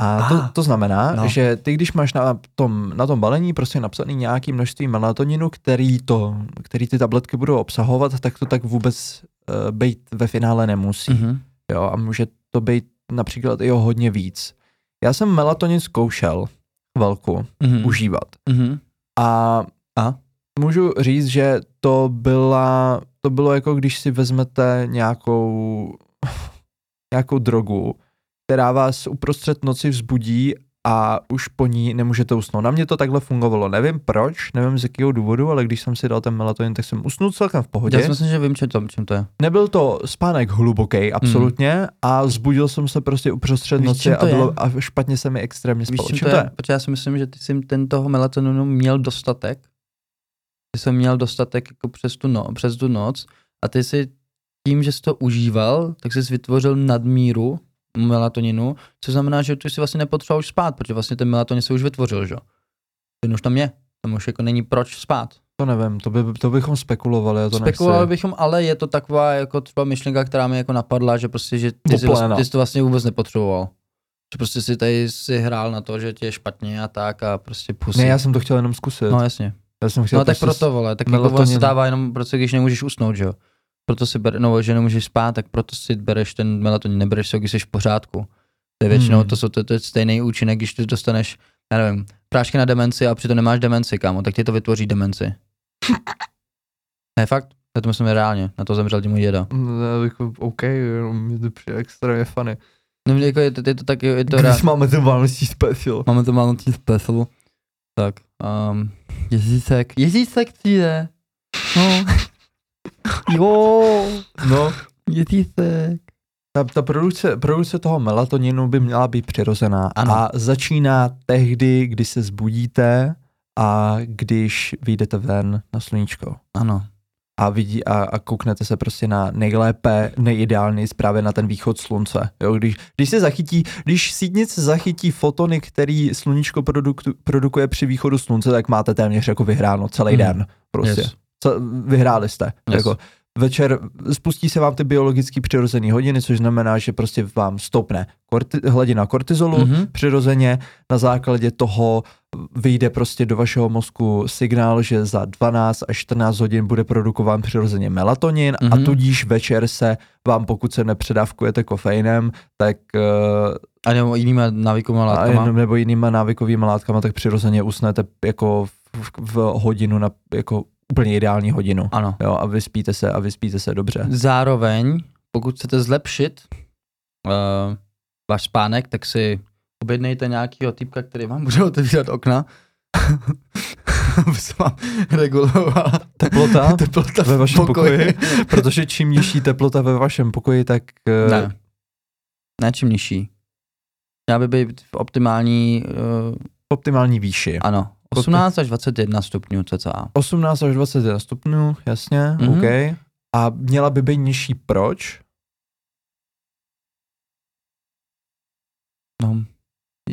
A: A to, to znamená,
B: no.
A: že ty, když máš na tom, na tom balení prostě napsaný nějaký množství melatoninu, který, to, který ty tabletky budou obsahovat, tak to tak vůbec uh, být ve finále nemusí. Mm-hmm.
B: Mhm.
A: Jo, a může to být například i o hodně víc. Já jsem melatonin zkoušel chvilku
B: Mhm.
A: užívat.
B: Mhm.
A: A,
B: A?
A: můžu říct, že to byla, to bylo jako když si vezmete nějakou, <laughs> nějakou drogu, která vás uprostřed noci vzbudí a už po ní nemůžete usnout. Na mě to takhle fungovalo. Nevím proč, nevím z jakého důvodu, ale když jsem si dal ten melatonin, tak jsem usnul celkem v pohodě.
B: Já si myslím, že vím, čem to, čem to je.
A: Nebyl to spánek hluboký, absolutně, a zbudil jsem se prostě uprostřed
B: Víš,
A: noci
B: čím
A: a,
B: to je?
A: bylo, a špatně se mi extrémně
B: Víš,
A: spalo.
B: čím
A: Čím
B: to
A: to
B: je?
A: je?
B: Protože já si myslím, že ty jsi ten toho melatoninu měl dostatek. Ty jsi měl dostatek jako přes tu, no, přes tu noc a ty si tím, že jsi to užíval, tak jsi vytvořil nadmíru melatoninu, což znamená, že ty si vlastně nepotřeboval už spát, protože vlastně ten melatonin se už vytvořil, že jo. Ten už tam je. Tam už jako není proč spát.
A: To nevím, to, by, to bychom spekulovali, já to
B: Spekulovali
A: nechci.
B: bychom, ale je to taková jako třeba myšlenka, která mi jako napadla, že prostě, že ty jsi, vlastně, ty jsi to vlastně vůbec nepotřeboval. Že prostě si tady si hrál na to, že ti je špatně a tak a prostě pusy.
A: Ne, já jsem to chtěl jenom zkusit.
B: No jasně.
A: Já jsem chtěl
B: No tak
A: prostě
B: proto, vole, tak jako on se
A: melatonin.
B: dává jenom proto, když nemůžeš usnout, že jo. Proto si bere, no, že nemůžeš spát, tak proto si bereš ten melatonin, nebereš si ho, když jsi v pořádku. To je většinou,
A: Hmm.
B: to, jsou, to, to je stejný účinek, když ty dostaneš, já nevím, prášky na demenci a přitom nemáš demenci, kámo, tak ti to vytvoří demenci. <laughs> ne, fakt, já to myslím reálně, na to zemřel ti můj děda.
A: No, jako, OK, jenom mi to přijde extrémně funny.
B: No, jako je, to, je to tak, je to
A: Když
B: reálně.
A: máme ten vánoční special.
B: Máme to málo tím special. Tak, um, Ježíšek. Ježíšek přijde. No. <laughs> jo,
A: No,
B: Ježíšek.
A: ta, ta produkce, produkce toho melatoninu by měla být přirozená
B: Ano.
A: a začíná tehdy, kdy se zbudíte a když vyjdete ven na sluníčko.
B: Ano.
A: A vidí a, a kouknete se prostě na nejlépe, nejideálněji právě na ten východ slunce. Jo, když, když se zachytí, když sítnice zachytí fotony, který sluníčko produktu, produkuje při východu slunce, tak máte téměř jako vyhráno celý
B: Hmm.
A: den. Prostě.
B: Yes.
A: Co, vyhráli jste.
B: Yes.
A: Jako, večer spustí se vám ty biologicky přirozené hodiny, což znamená, že prostě vám stoupne korti, hladina kortizolu
B: Mhm.
A: přirozeně. Na základě toho vyjde prostě do vašeho mozku signál, že za 12 až 14 hodin bude produkován přirozeně melatonin a
B: Mhm.
A: tudíž večer se vám, pokud se nepředávkujete kofeinem, tak uh,
B: A nebo jinýma návykovými
A: a
B: látkama.
A: jenom, nebo jinýma návykovými látkama, tak přirozeně usnete jako v, v hodinu na jako úplně ideální hodinu.
B: Ano.
A: Jo, a vyspíte se a vyspíte se dobře.
B: Zároveň, pokud chcete zlepšit uh, váš spánek, tak si objednejte nějakého typka, který vám bude otevírat okna, aby <laughs> se vám regulovala
A: Teplota <laughs>
B: teplota
A: ve vašem pokoji, <laughs> protože čím nižší teplota ve vašem pokoji, tak eh,
B: Ne. Ne, čím nižší. Měla by být v optimální, uh,
A: optimální výši.
B: ano, 18 až 21 stupňů cca.
A: 18 až 21 stupňů, jasně,
B: Mhm.
A: OK. A měla by být nižší proč?
B: No.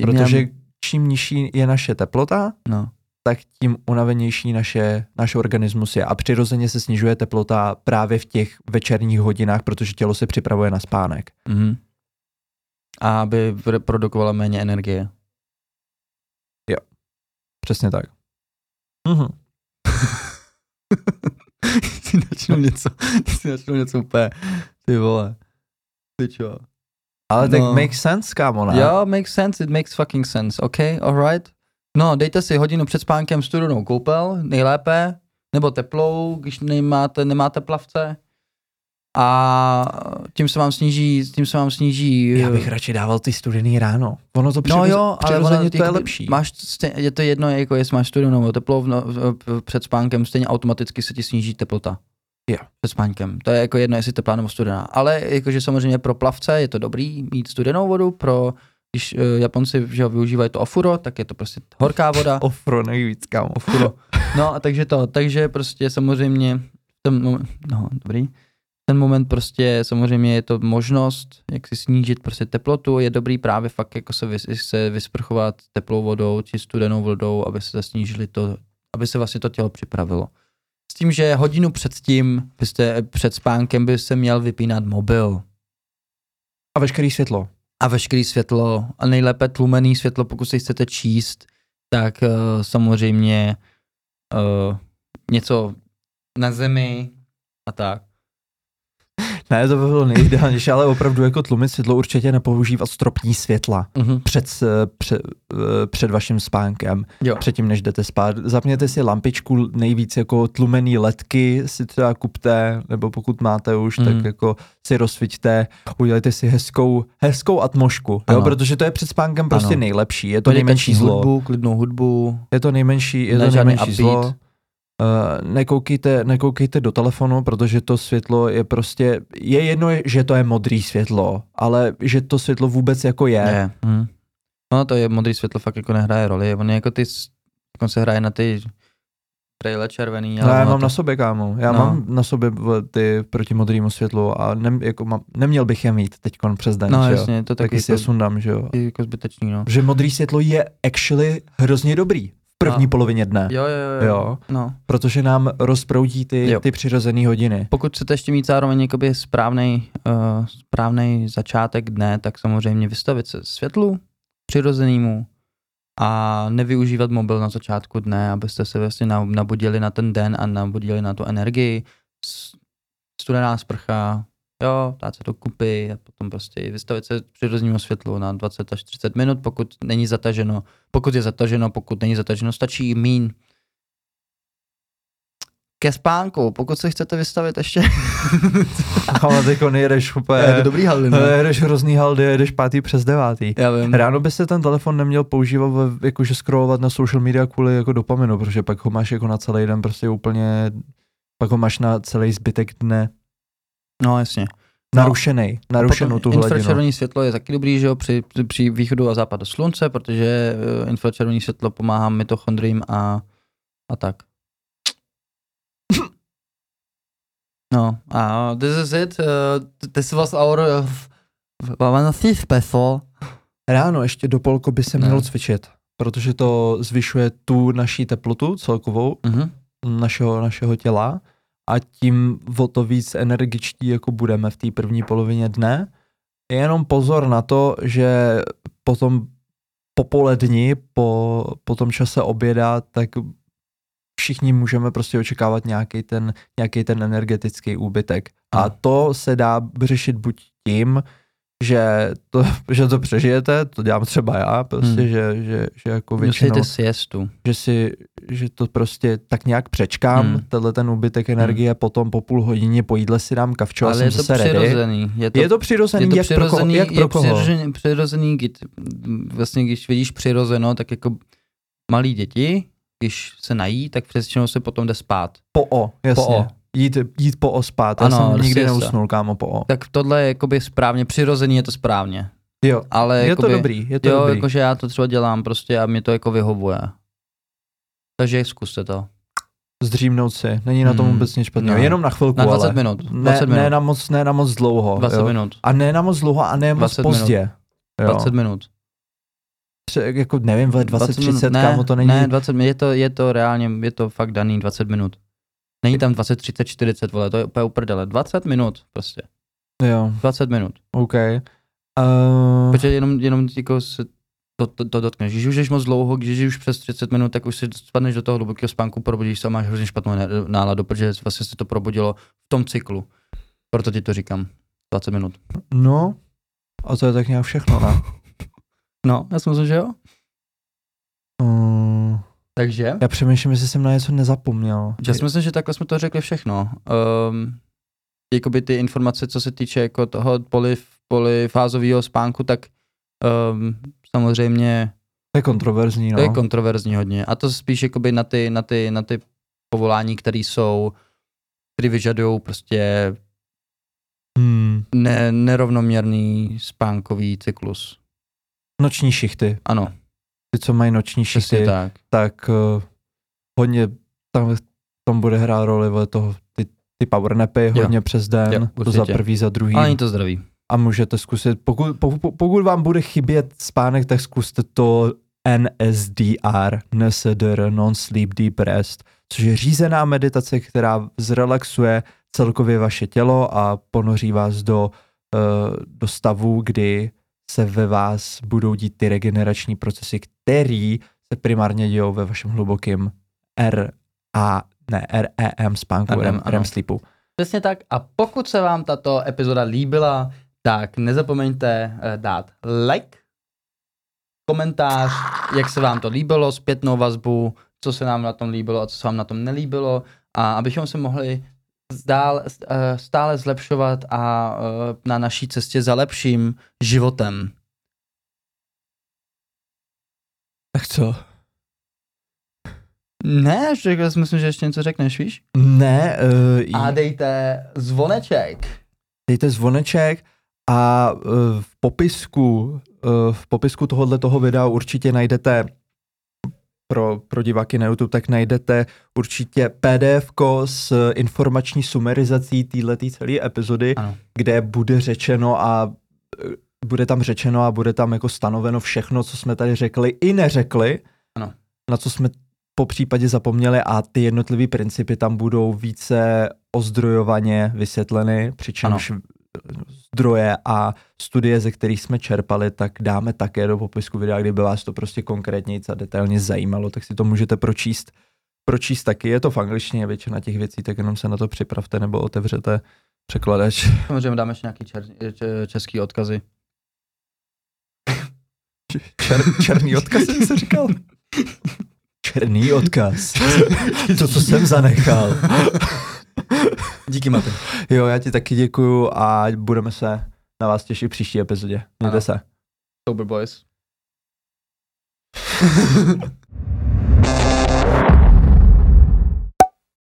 A: Protože
B: Měla-
A: čím nižší je naše teplota,
B: no.
A: tak tím unavenější naše, náš organismus je. A přirozeně se snižuje teplota právě v těch večerních hodinách, protože tělo se připravuje na spánek.
B: Mhm. A aby produkovala méně energie.
A: Přesně tak. Mhm. <laughs>
B: si něco, si načnu něco úplně, ty vole. Ty čo?
A: Ale tak
B: No.
A: makes sense, kámo, ne?
B: Jo, makes sense, it makes fucking sense, ok, alright. No, dejte si hodinu před spánkem studenou koupel, nejlépe, nebo teplou, když nemáte, nemáte plavce. A tím se vám sníží, tím se vám sníží...
A: Já bych radši dával ty studený ráno. Ono to
B: No
A: přiroz,
B: jo, ale ona,
A: to je lepší.
B: Máš, je to jedno, jako jestli máš studenou nebo teplou no, před spánkem, stejně automaticky se ti sníží teplota.
A: Jo.
B: Před spánkem. To je jako jedno, jestli teplá nebo studená. Ale jakože samozřejmě pro plavce je to dobrý mít studenou vodu, pro když uh, Japonci že jo, využívají to ofuro, tak je to prostě horká voda. <laughs>
A: Ofro nejvíc, kámo.
B: ofuro. No a takže to, takže prostě samozřejmě moment, no dobrý, ten moment prostě samozřejmě je to možnost, jak si snížit prostě teplotu, je dobrý právě fakt jako se, vys, se vysprchovat teplou vodou či studenou vodou, aby se snížili to, aby se vlastně to tělo připravilo. S tím, že hodinu předtím, byste, před spánkem by se měl vypínat mobil
A: A veškerý světlo.
B: a veškerý světlo a nejlépe tlumený světlo, pokud si chcete číst, tak uh, samozřejmě uh, něco na zemi a tak.
A: Ne, to by bylo nejideálnější, ale opravdu jako tlumit světlo určitě nepoužívat stropní světla
B: Uh-huh.
A: před, s- před, eh, před vaším spánkem,
B: Jo.
A: předtím, než jdete spát. Zapněte si lampičku, nejvíc jako tlumený ledky si třeba kupte, nebo pokud máte už,
B: Mm.
A: tak jako si rozsviťte, udělejte si hezkou, hezkou atmošku, jo, protože to je před spánkem prostě
B: Ano.
A: nejlepší, je to nejmenší
B: Meditační
A: zlo.
B: hudbu, klidnou hudbu.
A: Je to nejmenší, je to nejmenší
B: upbeat.
A: zlo. Uh, nekoukejte, nekoukejte do telefonu, protože to světlo je prostě, je jedno, že to je modrý světlo, ale že to světlo vůbec jako je.
B: Je. Hm. No to je modrý světlo fakt jako nehraje roli. On je jako ty, jako se hraje na ty brejle červený.
A: No, já mám
B: to,
A: na sobě, kámo. Já
B: No.
A: mám na sobě ty proti modrému světlu a nem, jako mám, neměl bych je mít teď přes den,
B: No
A: že jo?
B: jasně, to taky
A: Taky si je
B: jako,
A: sundám, že jo?
B: jako zbytečný, no.
A: Že modrý světlo je actually hrozně dobrý první
B: No.
A: polovině dne.
B: Jo, jo, jo.
A: Jo,
B: No.
A: protože nám rozproudí ty,
B: Jo.
A: ty přirozené hodiny.
B: Pokud chcete ještě mít zároveň jakoby správnej, uh, správnej začátek dne, tak samozřejmě vystavit se světlu přirozenému a nevyužívat mobil na začátku dne, abyste se vlastně na- nabudili na ten den a nabudili na tu energii. Studená sprcha, jo, dát se to kupy a potom prostě vystavit se přirozenému světlu na 20 až 30 minut, pokud není zataženo. Pokud je zataženo, pokud není zataženo, stačí mín. Ke spánku, pokud se chcete vystavit ještě <laughs>
A: Ale teď nejedeš úplně...
B: je to dobrý haldy, ne?
A: Jedeš hrozný haldy, jedeš pátý přes devátý.
B: Já vím.
A: Ráno by se ten telefon neměl používat, jakože scrollovat na social media kvůli jako dopaminu, protože pak ho máš jako na celý den prostě úplně, pak ho máš na celý zbytek dne
B: No jasně. No.
A: narušený, narušenou tu hladinu.
B: infračervené světlo je taky dobrý, že jo, při, při východu a západu slunce, protože eh, infračervené světlo pomáhá mitochondriím a, a tak. No, a this is it. Uh, this was our uh, special.
A: Ráno ještě do polko by se mělo cvičit, protože to zvyšuje tu naší teplotu celkovou
B: Mhm.
A: našeho, našeho těla a tím o to víc energičtí jako budeme v té první polovině dne. Jenom pozor na to, že potom popolední, po, po tom čase oběda, tak všichni můžeme prostě očekávat nějaký ten, nějaký ten energetický úbytek. A to se dá řešit buď tím, že to, <laughs> že to přežijete, to dělám třeba já, prostě,
B: Hmm.
A: že, že, že jako většinou,
B: Musíte siestu.
A: že si, že to prostě tak nějak přečkám,
B: Hmm.
A: tenhle ten úbytek energie, potom po půl hodině po jídle si dám kavčo a
B: Ale
A: jsem
B: je to
A: zase
B: přirozený. Je to,
A: Je to přirozený,
B: je to
A: jak,
B: přirozený,
A: pro koho, jak pro
B: je
A: koho?
B: přirozený, přirozený, vlastně když vidíš přirozeno, tak jako malí děti, když se nají, tak přesně se potom jde spát.
A: Po O, jasně.
B: Po O.
A: Jít, jít po O spát,
B: Ano,
A: já jsem nikdy
B: siesta.
A: neusnul, kámo, po O.
B: Tak tohle je jakoby správně, přirozený je to správně.
A: Jo,
B: Ale
A: je
B: jakoby,
A: to dobrý, je to
B: jo,
A: dobrý.
B: jakože já to třeba dělám prostě a mě to jako vyhovuje. Takže zkuste to.
A: Zdřímnout si, není na tom
B: Hmm,
A: vůbec nic špatného,
B: no.
A: jenom na chvilku,
B: Na 20
A: ale
B: minut.
A: ne,
B: 20 minut.
A: ne, na moc, ne na moc dlouho.
B: 20
A: jo.
B: minut.
A: A ne na moc dlouho a ne moc
B: 20 minut.
A: pozdě. Jo.
B: 20 minut.
A: Tře- jako nevím, vle 20,
B: 20 minut.
A: 30,
B: ne,
A: kámo, to není...
B: Ne, 20 minut, je to, je to reálně, je to fakt daný 20 minut. Není tam 20, 30, 40, vole, to je úplně uprdele. 20 minut prostě.
A: Jo,
B: 20 minut.
A: OK. Uh,
B: Protože jenom, jenom jako se to, to, to dotkneš. Když už ješ moc dlouho, když už přes 30 minut, tak už si spadneš do toho hlubokého spánku, probudíš se a máš hrozně špatnou náladu, protože vlastně se to probudilo v tom cyklu. Proto ti to říkám. 20 minut.
A: no, a to je tak nějak všechno, ne?
B: No, já si myslím, že jo.
A: Uh,
B: Takže?
A: já přemýšlím, jestli jsem na něco nezapomněl.
B: Já si myslím, že takhle jsme to řekli všechno. Um, jakoby ty informace, co se týče jako toho poly, polyfázového spánku, tak um, samozřejmě
A: To je kontroverzní, no.
B: to je kontroverzní hodně. A to spíš jakoby na ty, na ty, na ty povolání, které jsou, které vyžadují prostě
A: hmm.
B: ne, nerovnoměrný spánkový cyklus.
A: Noční šichty.
B: Ano,
A: Ty, co mají noční šichty,
B: tak.
A: tak uh, hodně tam, tam bude hrát roli vole, toho, ty, ty powernapy hodně přes den,
B: Jo,
A: to za prvý, za druhý.
B: Není to zdravý.
A: A můžete zkusit, pokud, pokud, pokud vám bude chybět spánek, tak zkuste to NSDR, NSDR, Non-Sleep Deep Rest, což je řízená meditace, která zrelaxuje celkově vaše tělo a ponoří vás do, uh, do stavu, kdy se ve vás budou dít ty regenerační procesy, který se primárně dějou ve vašem hlubokém R a ne, REM spánku,
B: REM,
A: REM. REM sleepu.
B: Přesně tak. A pokud se vám tato epizoda líbila, tak nezapomeňte eh, dát like, komentář, jak se vám to líbilo, zpětnou vazbu, co se nám na tom líbilo a co se vám na tom nelíbilo. A abychom se mohli zdál, eh, stále zlepšovat a eh, na naší cestě za lepším životem.
A: Tak co?
B: Ne, že já si myslím, že ještě něco řekneš, víš?
A: Ne, uh,
B: A dejte zvoneček.
A: dejte zvoneček a uh, v popisku, uh, v popisku tohohle toho videa určitě najdete pro, pro diváky na YouTube, tak najdete určitě PDF s informační sumerizací této celé epizody,
B: Ano.
A: kde bude řečeno a eh, bude tam řečeno a bude tam jako stanoveno všechno, co jsme tady řekli i neřekli,
B: Ano.
A: na co jsme po případě zapomněli a ty jednotlivé principy tam budou více ozdrojovaně vysvětleny, přičemž zdroje a studie, ze kterých jsme čerpali, tak dáme také do popisku videa, kdyby vás to prostě konkrétně a detailně zajímalo, tak si to můžete pročíst. Pročíst taky, je to v angličtině většina těch věcí, tak jenom se na to připravte nebo otevřete překladač.
B: Samozřejmě dáme ještě nějaký čer, český odkazy.
A: Čer, černý odkaz, jak jsi říkal? <laughs> Černý odkaz. To, co jsem zanechal. <laughs>
B: Díky, Maty.
A: Jo, já ti taky děkuju a budeme se na vás těšit v příští epizodě. Mějte
B: Ano.
A: se.
B: Sober Boys. <laughs>